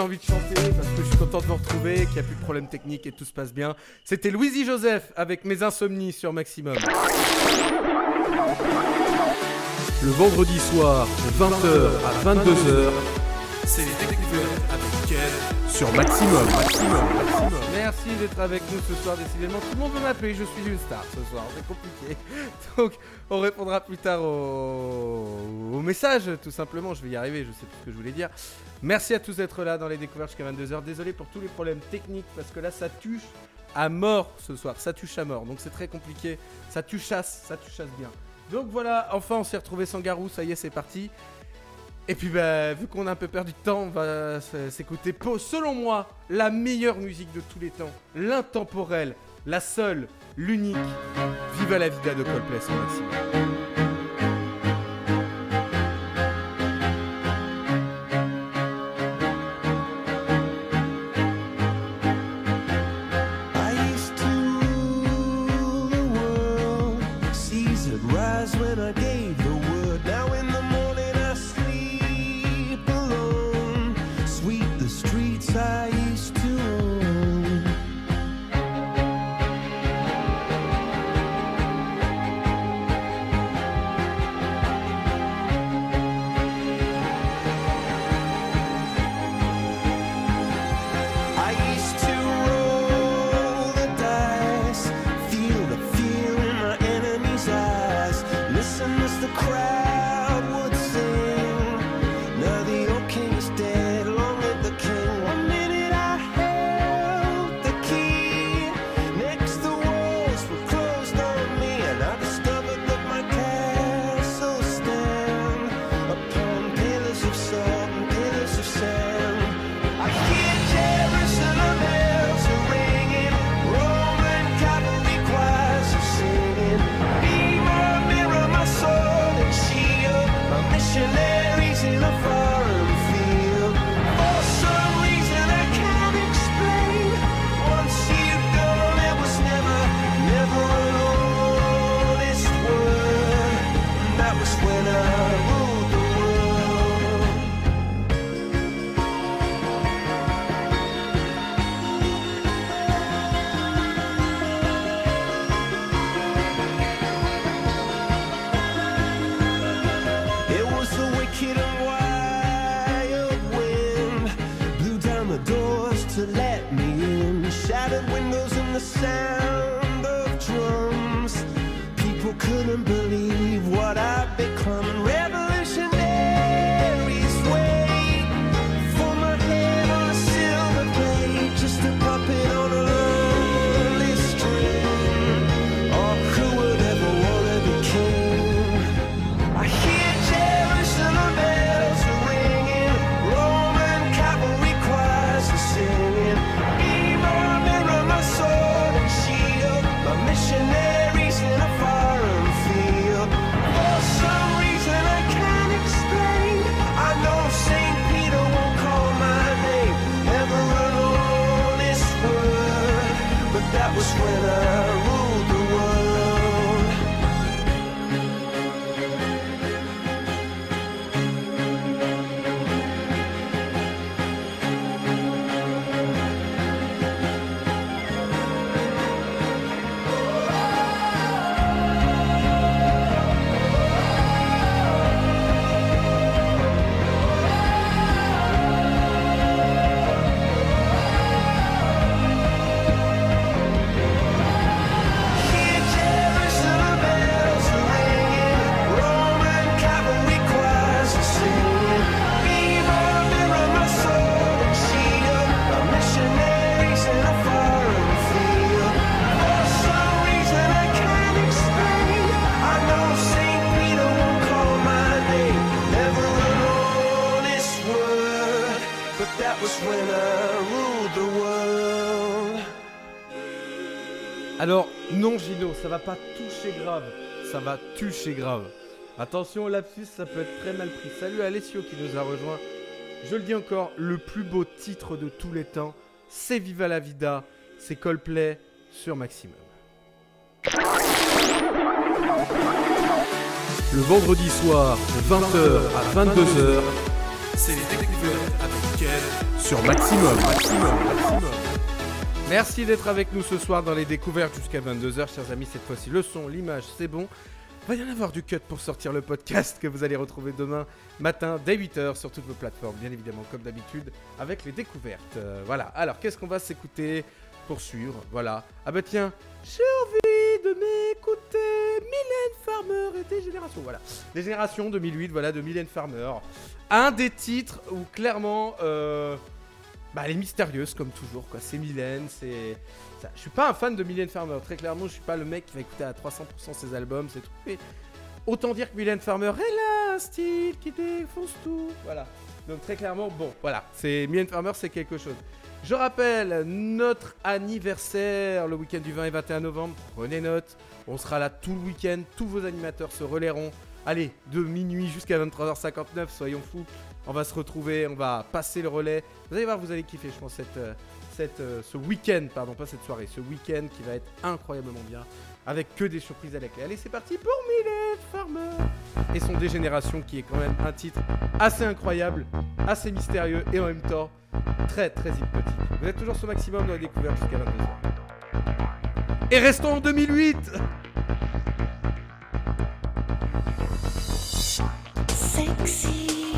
envie de chanter parce que je suis content de vous retrouver, qu'il n'y a plus de problème technique et tout se passe bien. C'était Louisie Joseph avec mes insomnies sur Maximum. Le vendredi soir, de 20h à 22h, c'est les sur Maximum. Maximum, Maximum. Merci d'être avec nous ce soir, décidément. Tout le monde veut m'appeler, je suis une star ce soir, c'est compliqué. Donc, on répondra plus tard aux messages, tout simplement. Je vais y arriver, je sais plus ce que je voulais dire. Merci à tous d'être là dans les découvertes jusqu'à 22h. Désolé pour tous les problèmes techniques parce que là, ça touche à mort ce soir. Ça touche à mort, donc c'est très compliqué. Ça tue chasse, ça tue chasse bien. Donc voilà, enfin on s'est retrouvé sans Garou, ça y est, c'est parti. Et puis bah, vu qu'on a un peu perdu de temps, on va s- s'écouter, selon moi, la meilleure musique de tous les temps, l'intemporelle, la seule, l'unique. Viva la vida de Coldplay sur. The sound of drums. People couldn't believe what I'd become. Alors, non, Gino, ça va pas toucher grave. Ça va toucher grave. Attention, lapsus, ça peut être très mal pris. Salut Alessio qui nous a rejoint. Je le dis encore, le plus beau titre de tous les temps, c'est Viva la Vida, c'est Coldplay sur Maximum. Le vendredi soir, de 20h à 22h, c'est les découvertes avec sur Maximum. Maximum, Maximum. Merci d'être avec nous ce soir dans les découvertes jusqu'à 22h, chers amis. Cette fois-ci, le son, l'image, c'est bon. Va y en avoir du cut pour sortir le podcast que vous allez retrouver demain matin dès 8h sur toutes vos plateformes, bien évidemment, comme d'habitude, avec les découvertes. Euh, voilà. Alors, qu'est-ce qu'on va s'écouter pour suivre Voilà. Ah bah tiens, j'ai envie de m'écouter Mylène Farmer et des générations. Voilà. Des générations 2008, voilà, de Mylène Farmer. Un des titres où clairement. euh, bah, elle est mystérieuse comme toujours quoi. C'est Mylène, c'est. Je suis pas un fan de Mylène Farmer. Très clairement, je suis pas le mec qui va écouter à 300% ses albums, c'est tout. Mais autant dire que Mylène Farmer, elle a un style qui défonce tout. Voilà. Donc très clairement, bon, voilà. C'est Mylène Farmer, c'est quelque chose. Je rappelle notre anniversaire le week-end du 20 et 21 novembre. Prenez note. On sera là tout le week-end. Tous vos animateurs se relayeront. Allez, de minuit jusqu'à 23h59, soyons fous. On va se retrouver, on va passer le relais. Vous allez voir, vous allez kiffer, je pense, cette, euh, cette, euh, ce week-end, pardon, pas cette soirée, ce week-end qui va être incroyablement bien, avec que des surprises à la clé. Allez, c'est parti pour Mylène Farmer et son Dégénération, qui est quand même un titre assez incroyable, assez mystérieux et en même temps très très hypnotique. Vous êtes toujours sur maximum dans la découverte jusqu'à 22h. Et restons en 2008 Sexy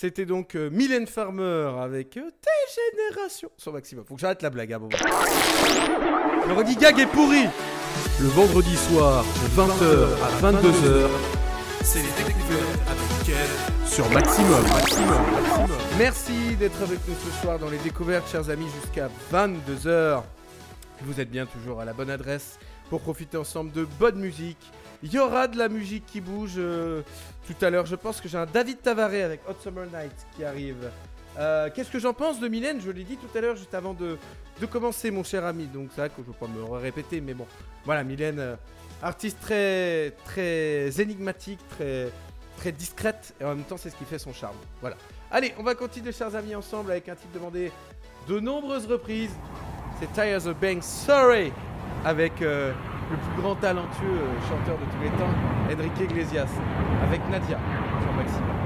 c'était donc euh, Mylène Farmer avec euh, Tes générations sur Maximum. Faut que j'arrête la blague, hein, bon. Le running gag est pourri. Le vendredi soir, de 20h à 22h, c'est les découvertes avec Kev sur Maximum. Maximum, Maximum. Merci d'être avec nous ce soir dans les découvertes, chers amis, jusqu'à 22h. Vous êtes bien toujours à la bonne adresse pour profiter ensemble de bonne musique. Il y aura de la musique qui bouge euh, tout à l'heure. Je pense que j'ai un David Tavaré avec Hot Summer Night qui arrive. Euh, Qu'est-ce que j'en pense de Mylène? Je l'ai dit tout à l'heure, juste avant de, commencer, mon cher ami. Donc, c'est vrai que je ne vais pas me répéter, mais bon. Voilà, Mylène, euh, artiste très, très énigmatique, très, discrète, et en même temps, c'est ce qui fait son charme. Voilà. Allez, on va continuer, chers amis, ensemble avec un titre demandé de nombreuses reprises. C'est Tires of Banks Sorry avec euh, le plus grand talentueux euh, chanteur de tous les temps, Enrique Iglesias, avec Nadia sur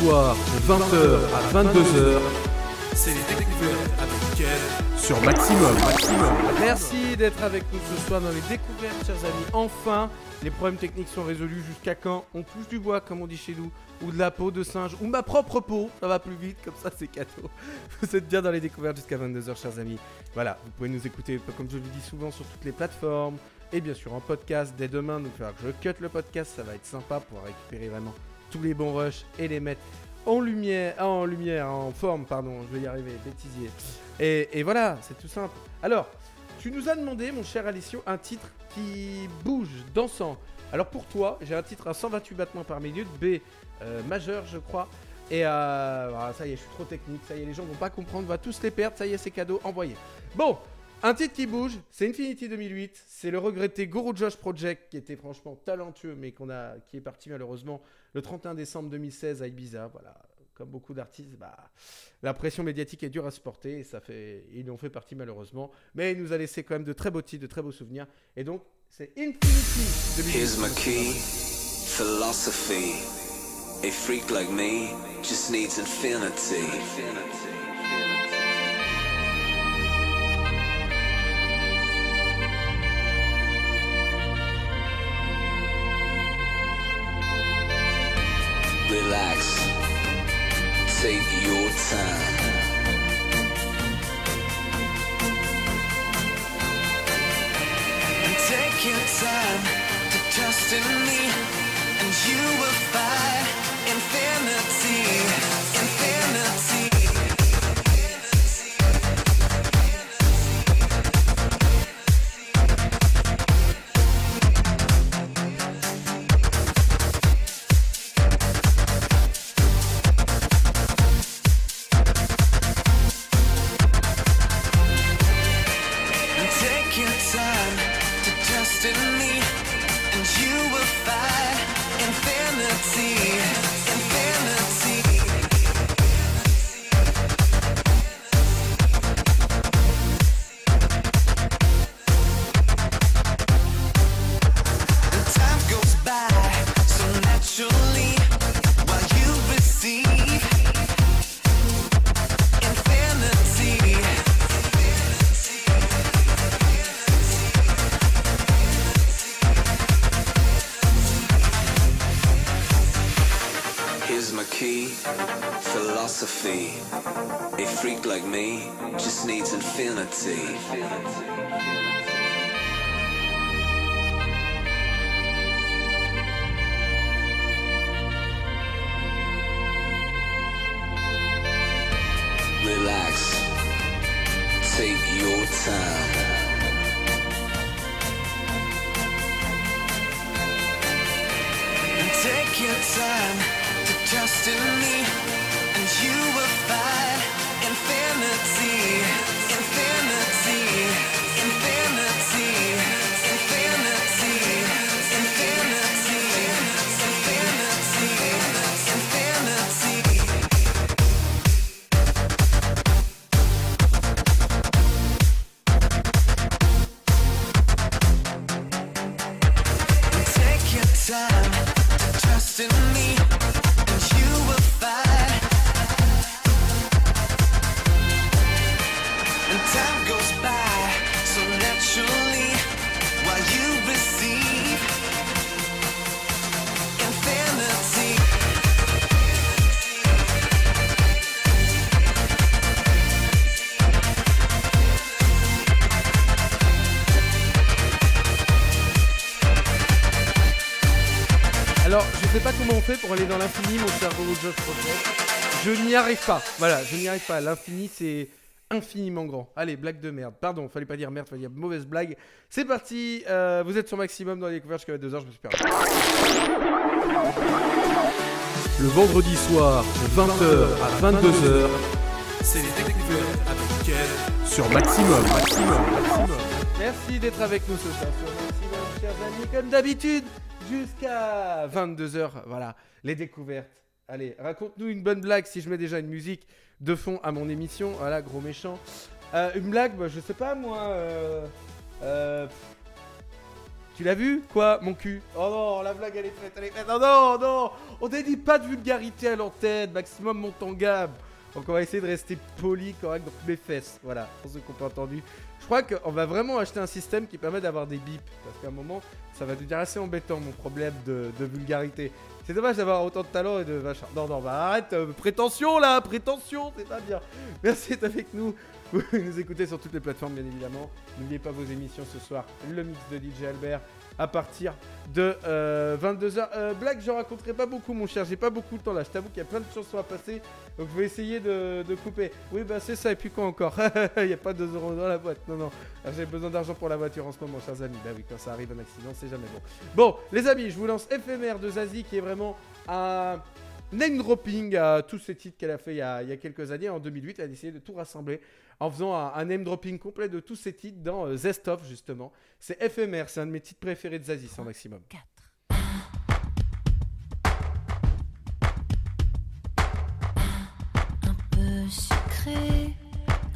soir, de 20h à 22h, C'est les découvertes sur Maximum. Maximum. Merci d'être avec nous ce soir dans les découvertes, chers amis. Enfin, les problèmes techniques sont résolus. Jusqu'à quand On touche du bois, comme on dit chez nous, ou de la peau de singe, ou ma propre peau. Ça va plus vite, comme ça, c'est cadeau. Vous êtes bien dans les découvertes jusqu'à 22h, chers amis. Voilà, vous pouvez nous écouter, comme je le dis souvent, sur toutes les plateformes. Et bien sûr, en podcast dès demain. Donc, il va falloir que je cut le podcast. Ça va être sympa pour récupérer vraiment tous les bons rushs et les mettre en lumière, ah, en lumière, en forme, pardon, je vais y arriver, bêtisier. Et, voilà, c'est tout simple. Alors, tu nous as demandé, mon cher Alicio, un titre qui bouge, dansant. Alors pour toi, j'ai un titre à 128 battements par minute, B euh, majeur, je crois. Et euh, voilà, ça y est, je suis trop technique, ça y est, les gens vont pas comprendre, on va tous les perdre, ça y est, c'est cadeau, envoyé. Bon, un titre qui bouge, c'est Infinity 2008, c'est le regretté Guru Josh Project, qui était franchement talentueux, mais qui est parti malheureusement le 31 décembre 2016 à Ibiza. Voilà, comme beaucoup d'artistes, bah, la pression médiatique est dure à supporter, et ça fait, ils en fait partie malheureusement, mais il nous a laissé quand même de très beaux titres, de très beaux souvenirs, et donc c'est Infinity 2008. Here's my key, philosophy. A freak like me just needs infinity. Relax. And take your time to trust in me, and you will find infinity. Fait pour aller dans l'infini, mon cher Guru Josh. Je n'y arrive pas. Voilà, je n'y arrive pas. L'infini, c'est infiniment grand. Allez, blague de merde. Pardon, fallait pas dire merde, fallait dire mauvaise blague. C'est parti. euh, vous êtes sur maximum dans les découvertes jusqu'à 2h, je me suis perdu. Le vendredi soir, de 20h à 22h, c'est les découvertes avec sur Maximum. Maximum, Maximum. Merci d'être avec nous ce soir sur Maximum, chers amis, comme d'habitude, jusqu'à 22h. Voilà, les découvertes. Allez, raconte-nous une bonne blague si je mets déjà une musique de fond à mon émission. Voilà, gros méchant. Euh, une blague, bah, je sais pas moi. euh, euh, tu l'as vu Quoi, mon cul? Oh non, la blague elle est prête, elle est prête. Oh non, non On dit pas de vulgarité à l'antenne, maximum monte en gamme. Donc on va essayer de rester poli, correct, donc mes fesses, voilà, pour ceux qui n'ont pas entendu. Je crois qu'on va vraiment acheter un système qui permet d'avoir des bips, parce qu'à un moment, ça va devenir assez embêtant mon problème de, vulgarité. C'est dommage d'avoir autant de talent et de machin. Non, non, bah arrête, euh, prétention là, prétention, c'est pas bien. Merci d'être avec nous. Vous nous écoutez sur toutes les plateformes, bien évidemment. N'oubliez pas vos émissions ce soir. Le mix de DJ Albert à partir de 22h. Euh, blague, je raconterai pas beaucoup, mon cher. J'ai pas beaucoup de temps là. Je t'avoue qu'il y a plein de chansons à passer. Donc je vais essayer de, couper. Oui, bah c'est ça. Et puis quoi encore? Il n'y a pas 2 euros dans la boîte. Non, non. Ah, J'ai besoin d'argent pour la voiture en ce moment, chers amis. Bah oui, quand ça arrive un accident, c'est jamais bon. Bon, les amis, je vous lance éphémère de Zazie qui est vraiment un name dropping à tous ces titres qu'elle a fait il y a, il y a quelques années. En 2008, elle a décidé de tout rassembler en faisant un, un dropping complet de tous ces titres dans euh, Zest Of, justement. C'est éphémère, c'est un de mes titres préférés de Zazie, sans maximum. Un peu sucré,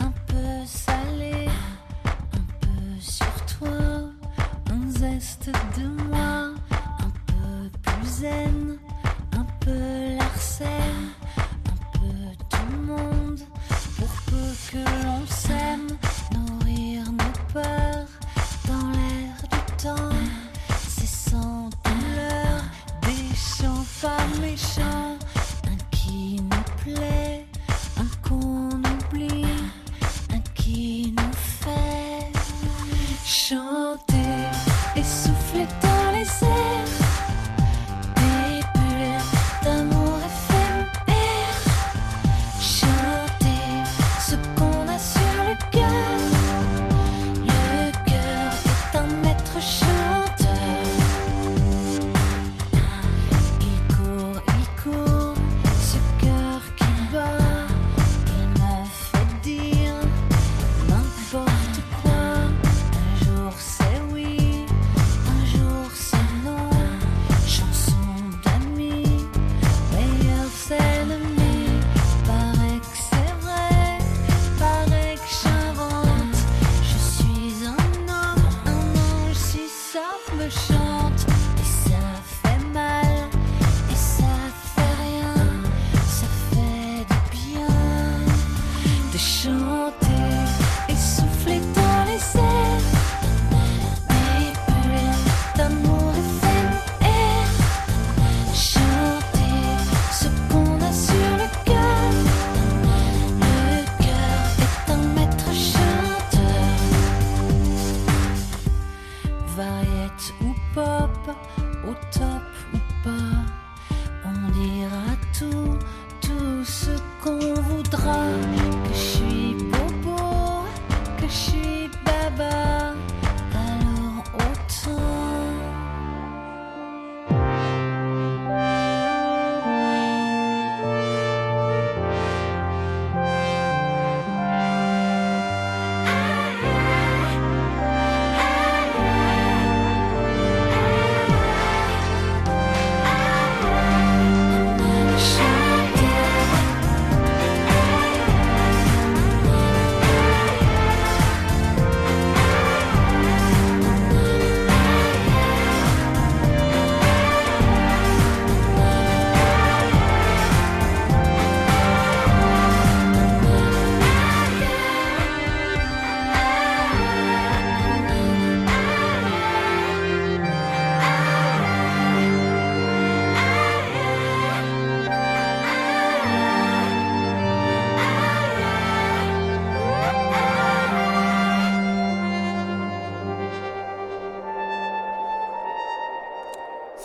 un peu salé, un peu sur toi, un zeste de moi, un peu plus zen, un peu larcène, un peu tout le monde, que l'on s'aime, nourrir nos peurs dans l'air du temps, c'est sans douleur, des chants pas méchants, un qui nous plaît,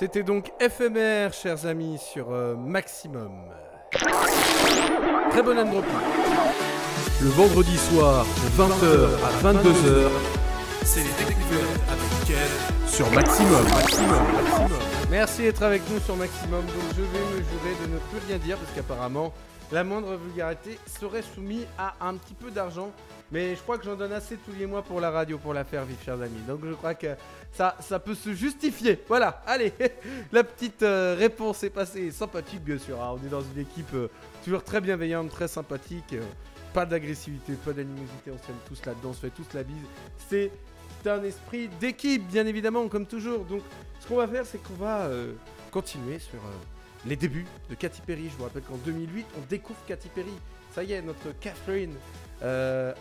C'était donc éphémère, chers amis, sur euh, Maximum. Très bonne dropping. Le vendredi soir, de 20h à 22h, c'est les découvertes sur Maximum. Maximum, Maximum. Merci d'être avec nous sur Maximum. Donc je vais me jurer de ne plus rien dire parce qu'apparemment la moindre vulgarité serait soumise à un petit peu d'argent. Mais je crois que j'en donne assez tous les mois pour la radio pour la faire vivre, chers amis. Donc je crois que ça, peut se justifier. Voilà, allez, la petite euh, réponse est passée. Sympathique, bien sûr. hein. On est dans une équipe euh, toujours très bienveillante, très sympathique. euh, pas d'agressivité, pas d'animosité. On s'aime tous là-dedans, on fait tous la bise. C'est un esprit d'équipe, bien évidemment, comme toujours. Donc ce qu'on va faire, c'est qu'on va continuer sur les débuts de Katy Perry. Je vous rappelle qu'en 2008, on découvre Katy Perry. Ça y est, notre Catherine euh,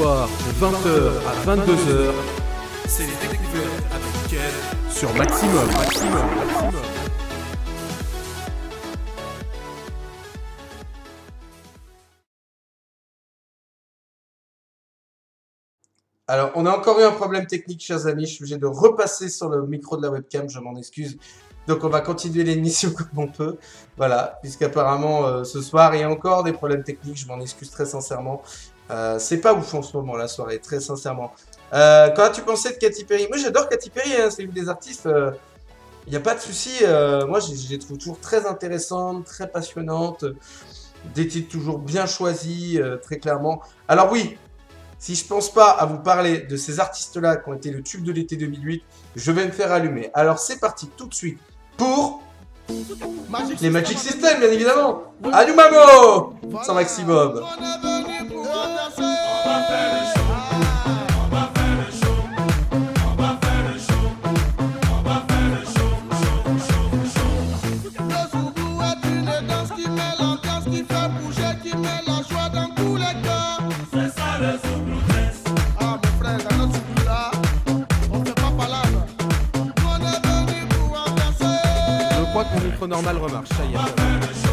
de 20h à 22h, c'est les découvertes sur Maximum. maximum. Alors, on a encore eu un problème technique, chers amis. Je suis obligé de repasser sur le micro de la webcam, je m'en excuse. Donc, on va continuer l'émission comme on peut. Voilà, puisqu'apparemment, euh, ce soir, il y a encore des problèmes techniques. Je m'en excuse très sincèrement. Euh, c'est pas ouf en ce moment la soirée, très sincèrement. Euh, quand as-tu pensé de Katy Perry Moi j'adore Katy Perry, hein, c'est une des artistes. Euh, Il n'y a pas de souci. moi je les trouve toujours très intéressantes, très passionnantes. Des titres toujours bien choisis, très clairement. Alors oui, si je pense pas à vous parler de ces artistes-là qui ont été le tube de l'été 2008, je vais me faire allumer. Alors c'est parti tout de suite pour les Magic System, bien évidemment. Allumamo Sans maximum. Normal remarche. Ça y est.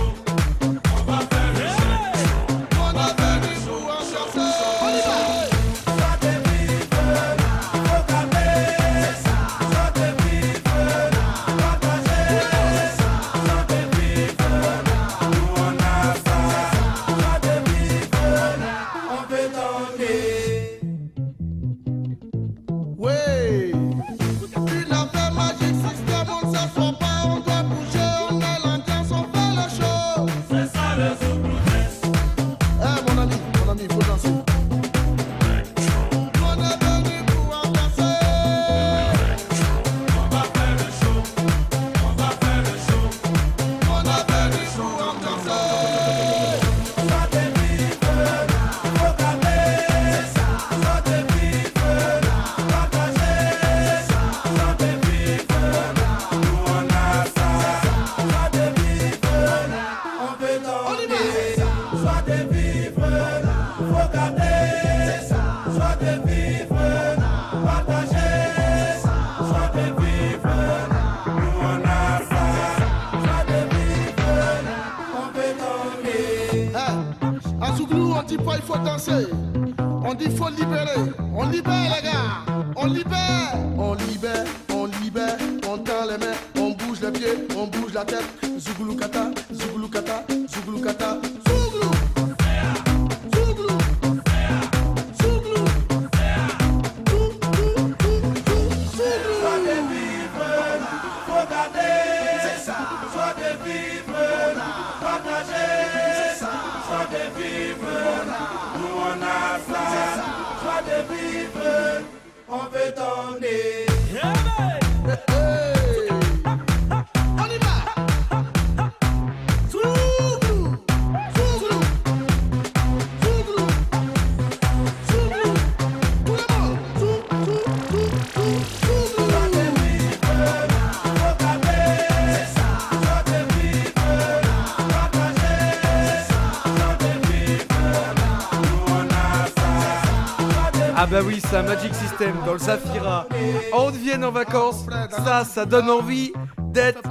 Magic System dans le Zafira. On vienne en vacances, ça, ça donne envie d'être.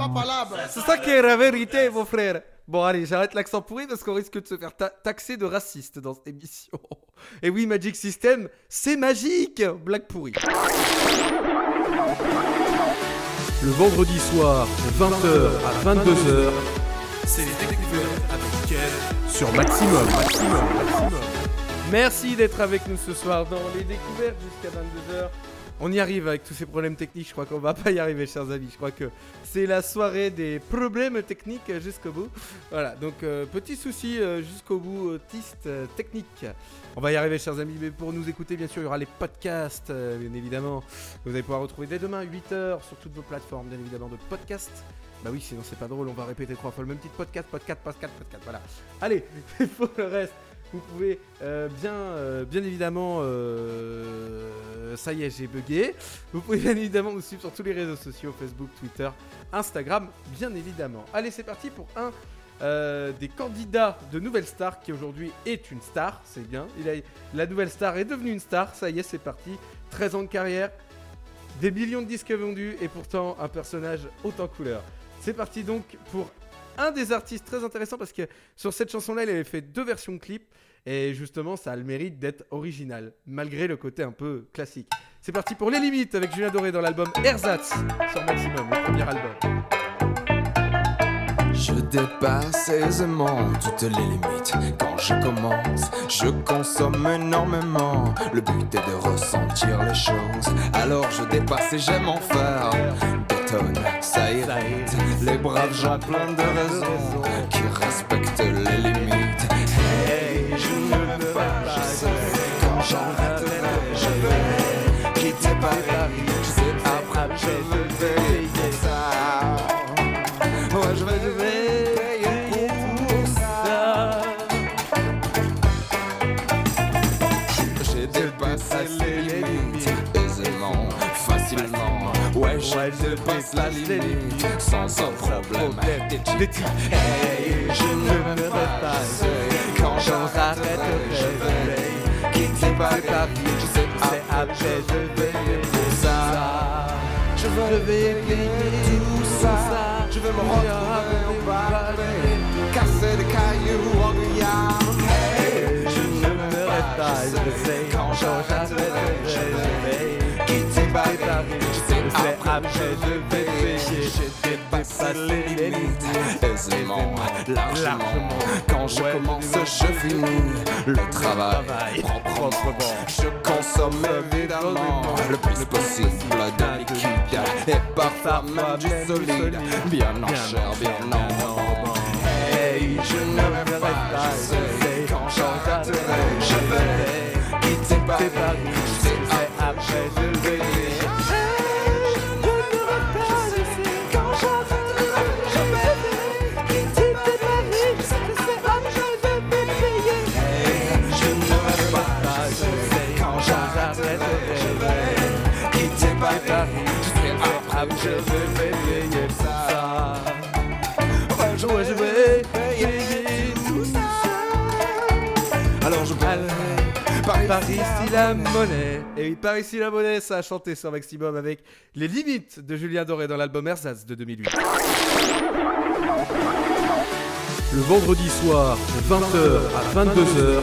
C'est ça qui est la vérité, mon frère. Bon, allez, j'arrête l'accent pourri parce qu'on risque de se faire ta- taxer de raciste dans cette émission. Et oui, Magic System, c'est magique Blague pourrie. Le vendredi soir, de 20h à 22h, c'est les découvertes Kev sur Maximum. Maximum, Maximum. Merci d'être avec nous ce soir dans les découvertes jusqu'à 22h. On y arrive avec tous ces problèmes techniques, je crois qu'on va pas y arriver chers amis, je crois que c'est la soirée des problèmes techniques jusqu'au bout. Voilà, donc euh, petit souci euh, jusqu'au bout, autiste euh, technique. On va y arriver chers amis, mais pour nous écouter bien sûr il y aura les podcasts bien évidemment. Vous allez pouvoir retrouver dès demain 8h sur toutes vos plateformes bien évidemment de podcasts. Bah oui sinon c'est pas drôle, on va répéter trois fois le même titre podcast, podcast, podcast, podcast, voilà. Allez, pour le reste, vous pouvez euh, bien, euh, bien évidemment, euh, ça y est, j'ai bugué. Vous pouvez bien évidemment nous suivre sur tous les réseaux sociaux, Facebook, Twitter, Instagram, bien évidemment. Allez, c'est parti pour un des candidats de Nouvelle Star qui aujourd'hui est une star, c'est bien. Il a, la Nouvelle Star est devenue une star, ça y est, c'est parti. 13 ans de carrière, des millions de disques vendus et pourtant un personnage haut en couleur. C'est parti donc pour un des artistes très intéressants parce que sur cette chanson-là, il avait fait deux versions clip et justement, ça a le mérite d'être original malgré le côté un peu classique. C'est parti pour Les Limites avec Julien Doré dans l'album Ersatz sur Maximum, le premier album. Je dépasse aisément toutes les limites. Quand je commence, je consomme énormément. Le but est de ressentir les choses. Alors je dépasse et j'aime en faire tonnes. Ça irrite les braves gens plein de raisons qui respectent les limites. dépasse la limite sans aucun problème. d'éthique. Hey, je ne me passe quand j'en arrête de quitter par ta vie, je sais que c'est après je vais ça. Je veux lever tout ça, je veux me retrouver au pavé, casser des cailloux en Guyane. Hey, je ne me répète pas, quand j'en arrête de après je vais payer. J'ai dépassé les limites. Aisément, largement. Quand je commence, je finis. Le travail proprement. Je consomme évidemment le plus possible de liquide et parfois même du solide. Bien en chair, bien en. Hey, je ne vais pas, je quand j'arrêterai, je vais quitter Paris. Je sais après je vais la monnaie. Et oui, Paris ici la monnaie, ça a chanté sur Maximum avec les limites de Julien Doré dans l'album Ersatz de 2008. Le vendredi soir, de 20h à 22h,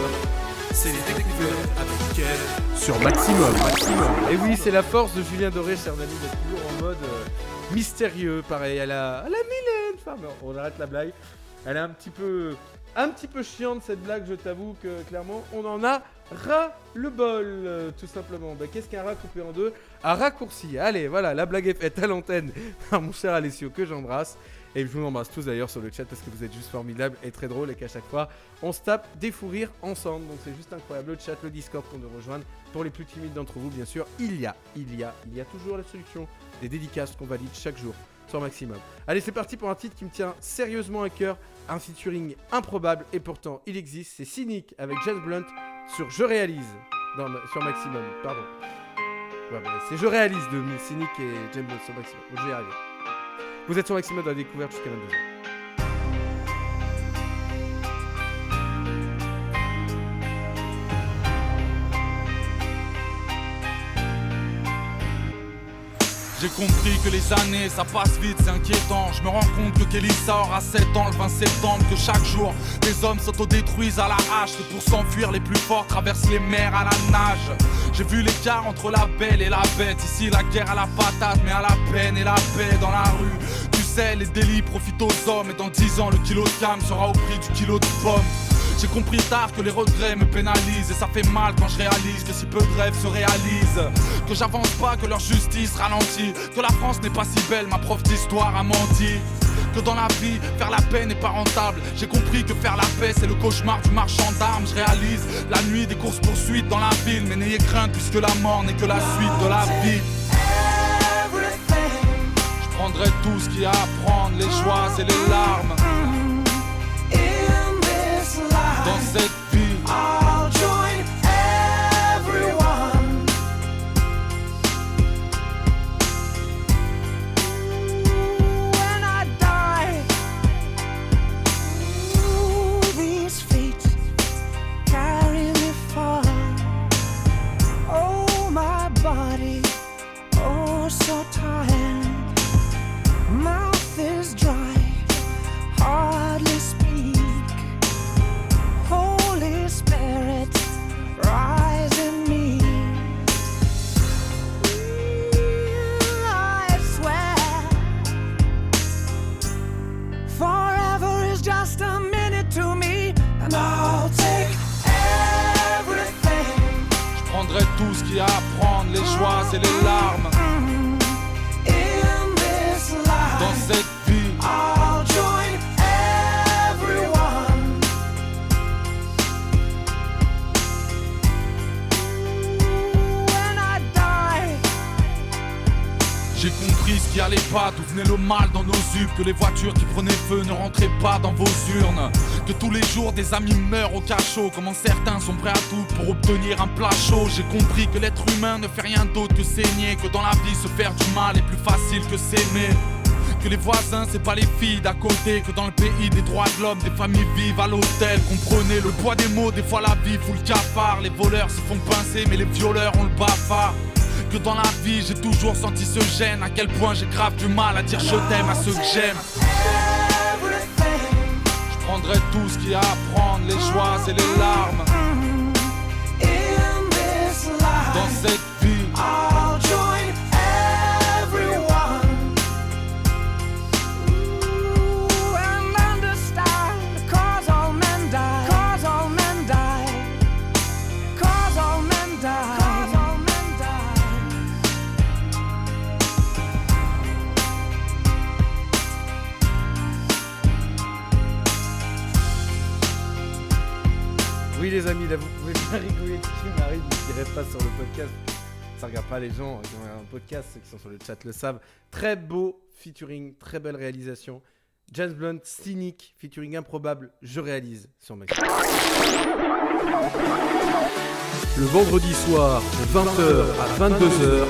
c'est les découvertes avec Kev sur Maximum. Maximum. Et oui, c'est la force de Julien Doré, cher d'être toujours en mode euh, mystérieux. Pareil, elle a, elle a mille enfin, on arrête la blague. Elle est un petit peu, un petit peu chiante cette blague, je t'avoue que clairement, on en a ras le bol, euh, tout simplement. Bah, Qu'est-ce qu'un rat coupé en deux? Un raccourci. Allez, voilà, la blague est faite à l'antenne par mon cher Alessio que j'embrasse. Et je vous embrasse tous d'ailleurs sur le chat parce que vous êtes juste formidables et très drôles et qu'à chaque fois on se tape des fous rires ensemble. Donc c'est juste incroyable. Le chat, le Discord pour nous rejoindre. Pour les plus timides d'entre vous, bien sûr, il y a, il y a, il y a toujours la solution des dédicaces qu'on valide chaque jour sur Maximum. Allez, c'est parti pour un titre qui me tient sérieusement à cœur. Un featuring improbable et pourtant il existe. C'est Cynic avec James Blunt sur Je réalise dans, sur Maximum. Pardon. Ouais, bah, c'est Je réalise de Cynic et James sur Maximum. Je vais y arriver. Vous êtes sur Maximum dans la découverte jusqu'à 22h. J'ai compris que les années ça passe vite, c'est inquiétant. Je me rends compte que Kelly sort à 7 ans le 20 septembre, que chaque jour les hommes s'autodétruisent à la hache. Que pour s'enfuir, les plus forts traversent les mers à la nage. J'ai vu l'écart entre la belle et la bête. Ici, la guerre à la patate, mais à la peine et la paix dans la rue. Tu sais, les délits profitent aux hommes, et dans 10 ans, le kilo de cam sera au prix du kilo de pommes. J'ai compris tard que les regrets me pénalisent et ça fait mal quand je réalise que si peu de rêves se réalisent. Que j'avance pas, que leur justice ralentit. Que la France n'est pas si belle, ma prof d'histoire a menti. Que dans la vie, faire la paix n'est pas rentable. J'ai compris que faire la paix, c'est le cauchemar du marchand d'armes. Je réalise la nuit des courses poursuites dans la ville. Mais n'ayez crainte, puisque la mort n'est que la suite de la vie. Je prendrai tout ce qu'il y a à prendre, les joies et les larmes. Dans les que les voitures qui prenaient feu ne rentraient pas dans vos urnes, que tous les jours des amis meurent au cachot, comment certains sont prêts à tout pour obtenir un plat chaud? J'ai compris que l'être humain ne fait rien d'autre que saigner, que dans la vie se faire du mal est plus facile que s'aimer. Que les voisins, c'est pas les filles d'à côté. Que dans le pays des droits de l'homme, des familles vivent à l'hôtel. Comprenez le poids des mots, des fois la vie fout le cafard. Les voleurs se font pincer, mais les violeurs ont le bafard. Que dans la vie, j'ai toujours senti ce gêne. À quel point j'ai grave du mal à dire je t'aime à ceux que j'aime. Je prendrai tout ce qu'il y a à prendre, les joies et les larmes. Dans cette sur le podcast. Ça regarde pas les gens qui ont un podcast, ceux qui sont sur le chat le savent. Très beau featuring, très belle réalisation. James Blunt, cynique, featuring improbable, je réalise sur Maximum. Le vendredi soir, de 20h à 22h,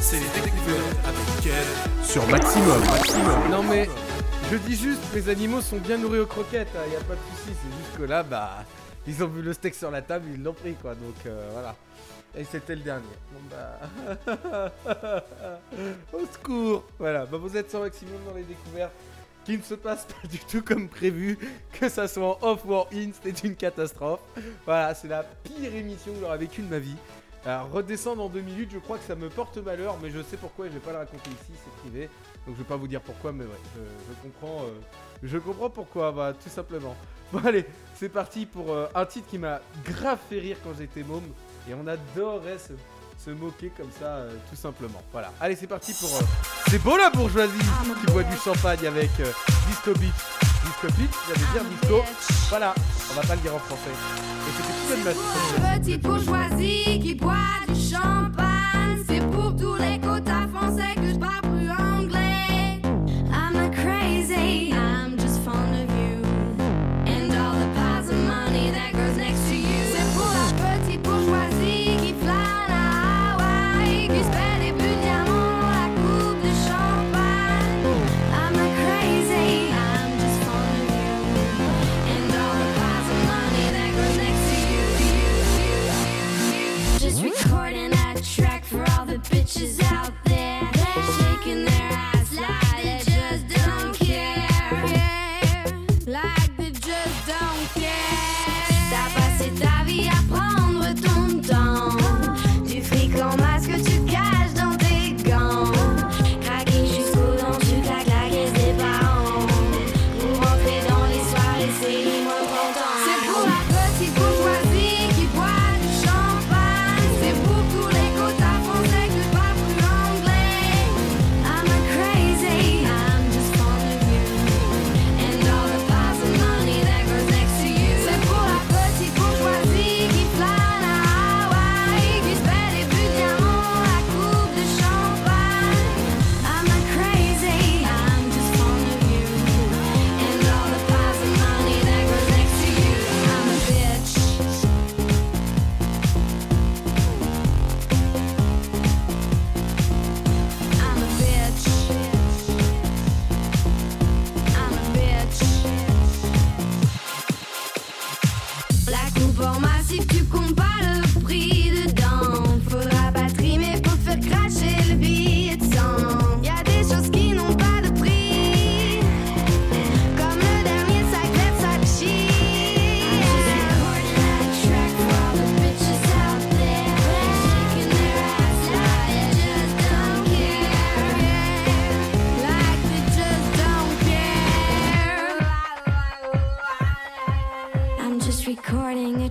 c'est les découvertes Kev sur Maximum. Maximum. Non mais, je dis juste, les animaux sont bien nourris aux croquettes, il y a pas de souci, c'est juste que là, bah, ils ont vu le steak sur la table, ils l'ont pris quoi, donc euh, voilà. Et c'était le dernier. Bon bah... Au secours Voilà, bah vous êtes sur Maximum dans les découvertes qui ne se passe pas du tout comme prévu, que ça soit en off ou en in, c'était une catastrophe. Voilà, c'est la pire émission que j'aurais vécue de ma vie. Alors redescendre en deux minutes, je crois que ça me porte malheur, mais je sais pourquoi et je vais pas le raconter ici, c'est privé. Donc je vais pas vous dire pourquoi, mais ouais, je, comprends, euh, je comprends pourquoi, bah tout simplement. Bon allez, c'est parti pour euh, un titre qui m'a grave fait rire quand j'étais môme, et on adorait se, moquer comme ça, euh, tout simplement. Voilà, allez c'est parti pour... euh, c'est beau la bourgeoisie qui boit du champagne avec Disco Beach. Disco Beach, j'allais dire disco. Voilà, on va pas le dire en français. Et c'était tout de ma Petite bourgeoisie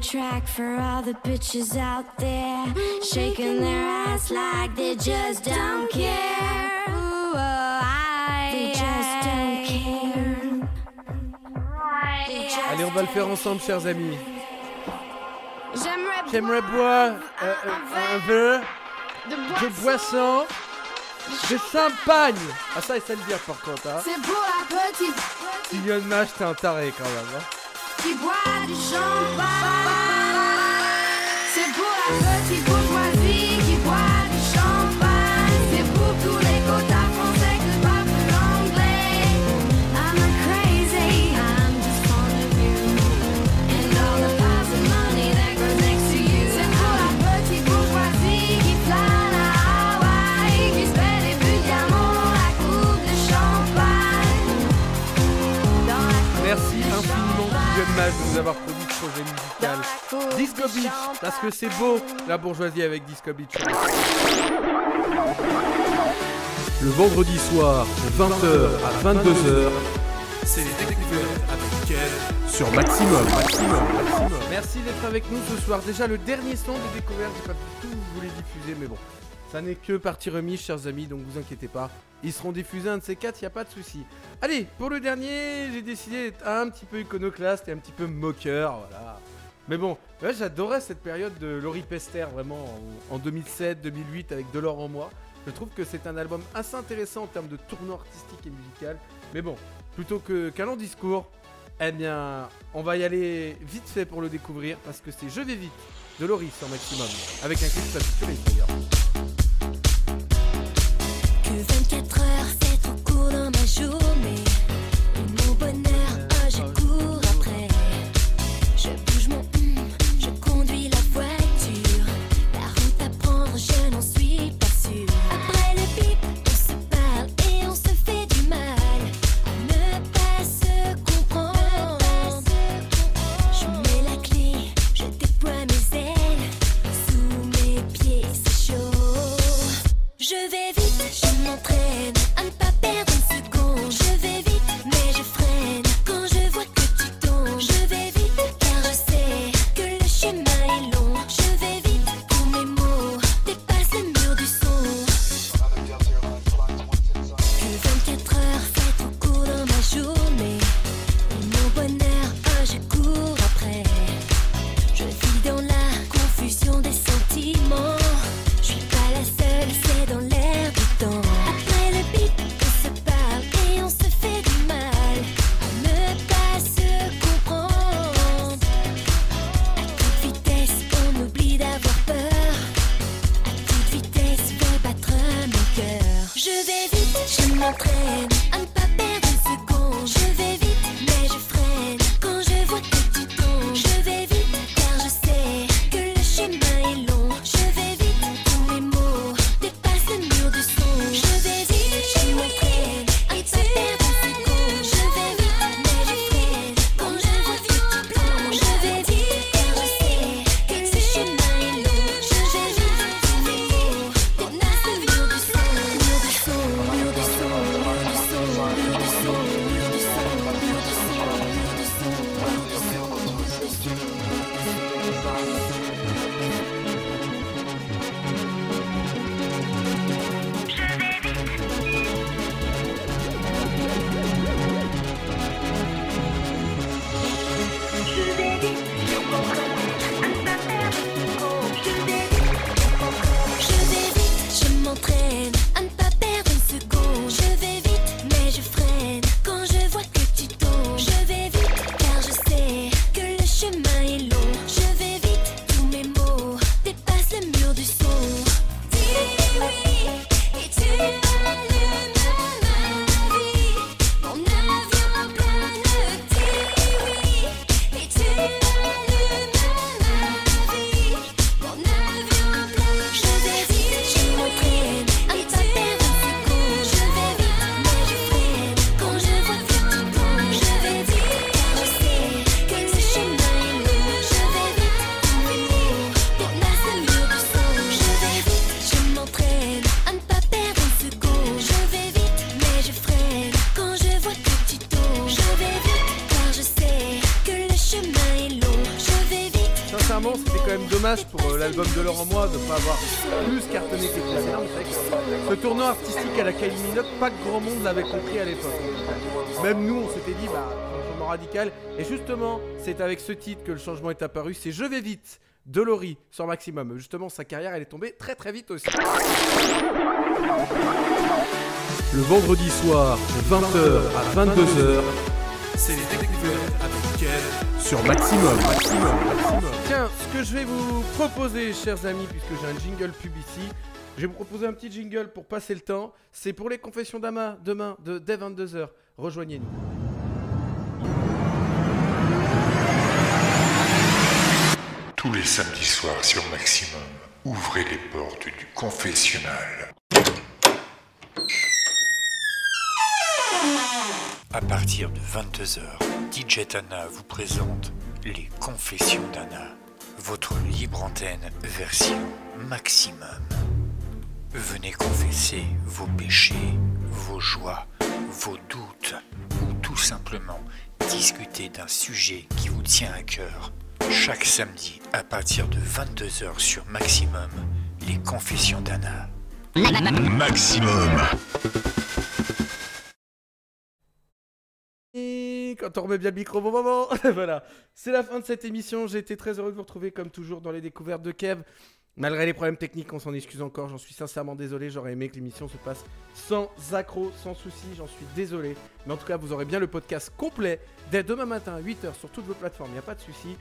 track for all the bitches out there, shaking their ass like they just don't care. Ooh, oh, I, they just don't care. They just Allez, on va le faire ensemble, chers amis. J'aimerais boire euh, euh, un verre de boisson de champagne. Ah, ça, il sait le dire par contre. Hein. C'est pour la petite m'acheter un taré quand même. Hein. Qui boit du champagne. C'est pour la petite Merci de nous avoir produit projet musical. Disco Beach, parce que c'est beau la bourgeoisie avec Disco Beach. Le vendredi soir, de 20h à 22h, c'est les découvertes avec Kev sur Maximum. Maximum. Maximum. Merci d'être avec nous ce soir. Déjà le dernier son de découverte, j'ai pas pu tout vous les diffuser, mais bon, ça n'est que partie remise, chers amis, donc vous inquiétez pas. Ils seront diffusés un de ces quatre, y a pas de souci. Allez, pour le dernier, j'ai décidé d'être un petit peu iconoclaste et un petit peu moqueur, voilà. Mais bon, j'adorais cette période de Laurie Pester, vraiment, en, en 2007, 2008, avec De l'or en moi. Je trouve que c'est un album assez intéressant en termes de tournant artistique et musical. Mais bon, plutôt qu'un long discours, eh bien, on va y aller vite fait pour le découvrir parce que c'est Je vais vite de Laurie sur Maximum, avec un clip saturé d'ailleurs. 24 heures, c'est trop court dans ma journée. Mon bonheur, ah, je cours après. Je bouge mon hum, je conduis la voiture. La route à prendre, je n'en suis pas sûr. Après le bip, on se parle et on se fait du mal. On ne pas se comprend. Je mets la clé, je déploie mes ailes. Sous mes pieds, c'est chaud. Je vais l'avait compris à l'époque. Même nous, on s'était dit, bah, changement radical. Et justement, c'est avec ce titre que le changement est apparu. C'est Je vais vite de Laurie sur Maximum. Justement, sa carrière, elle est tombée très très vite aussi. Le vendredi soir, de 20h à 22h, c'est les découvertes avec sur Maximum. Maximum. Maximum. Tiens, ce que je vais vous proposer, chers amis, puisque j'ai un jingle pub ici, je vais vous proposer un petit jingle pour passer le temps. C'est pour les confessions d'Ama demain, de, dès 22h. Rejoignez-nous. Tous les samedis soirs sur Maximum, ouvrez les portes du confessionnal. À partir de 22h, DJ Tana vous présente Les Confessions d'Anna, votre libre antenne version maximum. Venez confesser vos péchés, vos joies, vos doutes, ou tout simplement discuter d'un sujet qui vous tient à cœur. Chaque samedi à partir de 22h sur Maximum, les Confessions d'Anna. Maximum. Et quand on remet bien le micro, bon moment. voilà, c'est la fin de cette émission. J'ai été très heureux de vous retrouver comme toujours dans les découvertes de Kev. Malgré les problèmes techniques, on s'en excuse encore. J'en suis sincèrement désolé. J'aurais aimé que l'émission se passe sans accro, sans souci. J'en suis désolé. Mais en tout cas, vous aurez bien le podcast complet dès demain matin à 8h sur toutes vos plateformes. Il n'y a pas de souci.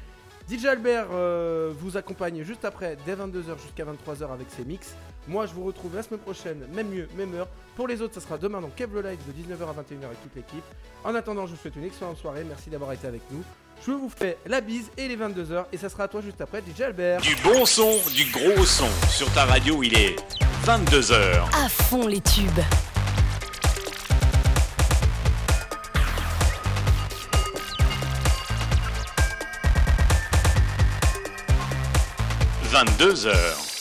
DJ Albert euh, vous accompagne juste après, dès 22h jusqu'à 23h avec ses mix. Moi, je vous retrouve la semaine prochaine, même mieux, même heure. Pour les autres, ça sera demain dans Kev Live de 19h à 21h avec toute l'équipe. En attendant, je vous souhaite une excellente soirée. Merci d'avoir été avec nous. Je vous fais la bise et les 22h. Et ça sera à toi juste après, DJ Albert. Du bon son, du gros son. Sur ta radio, il est 22h. À fond les tubes. Vingt-deux heures.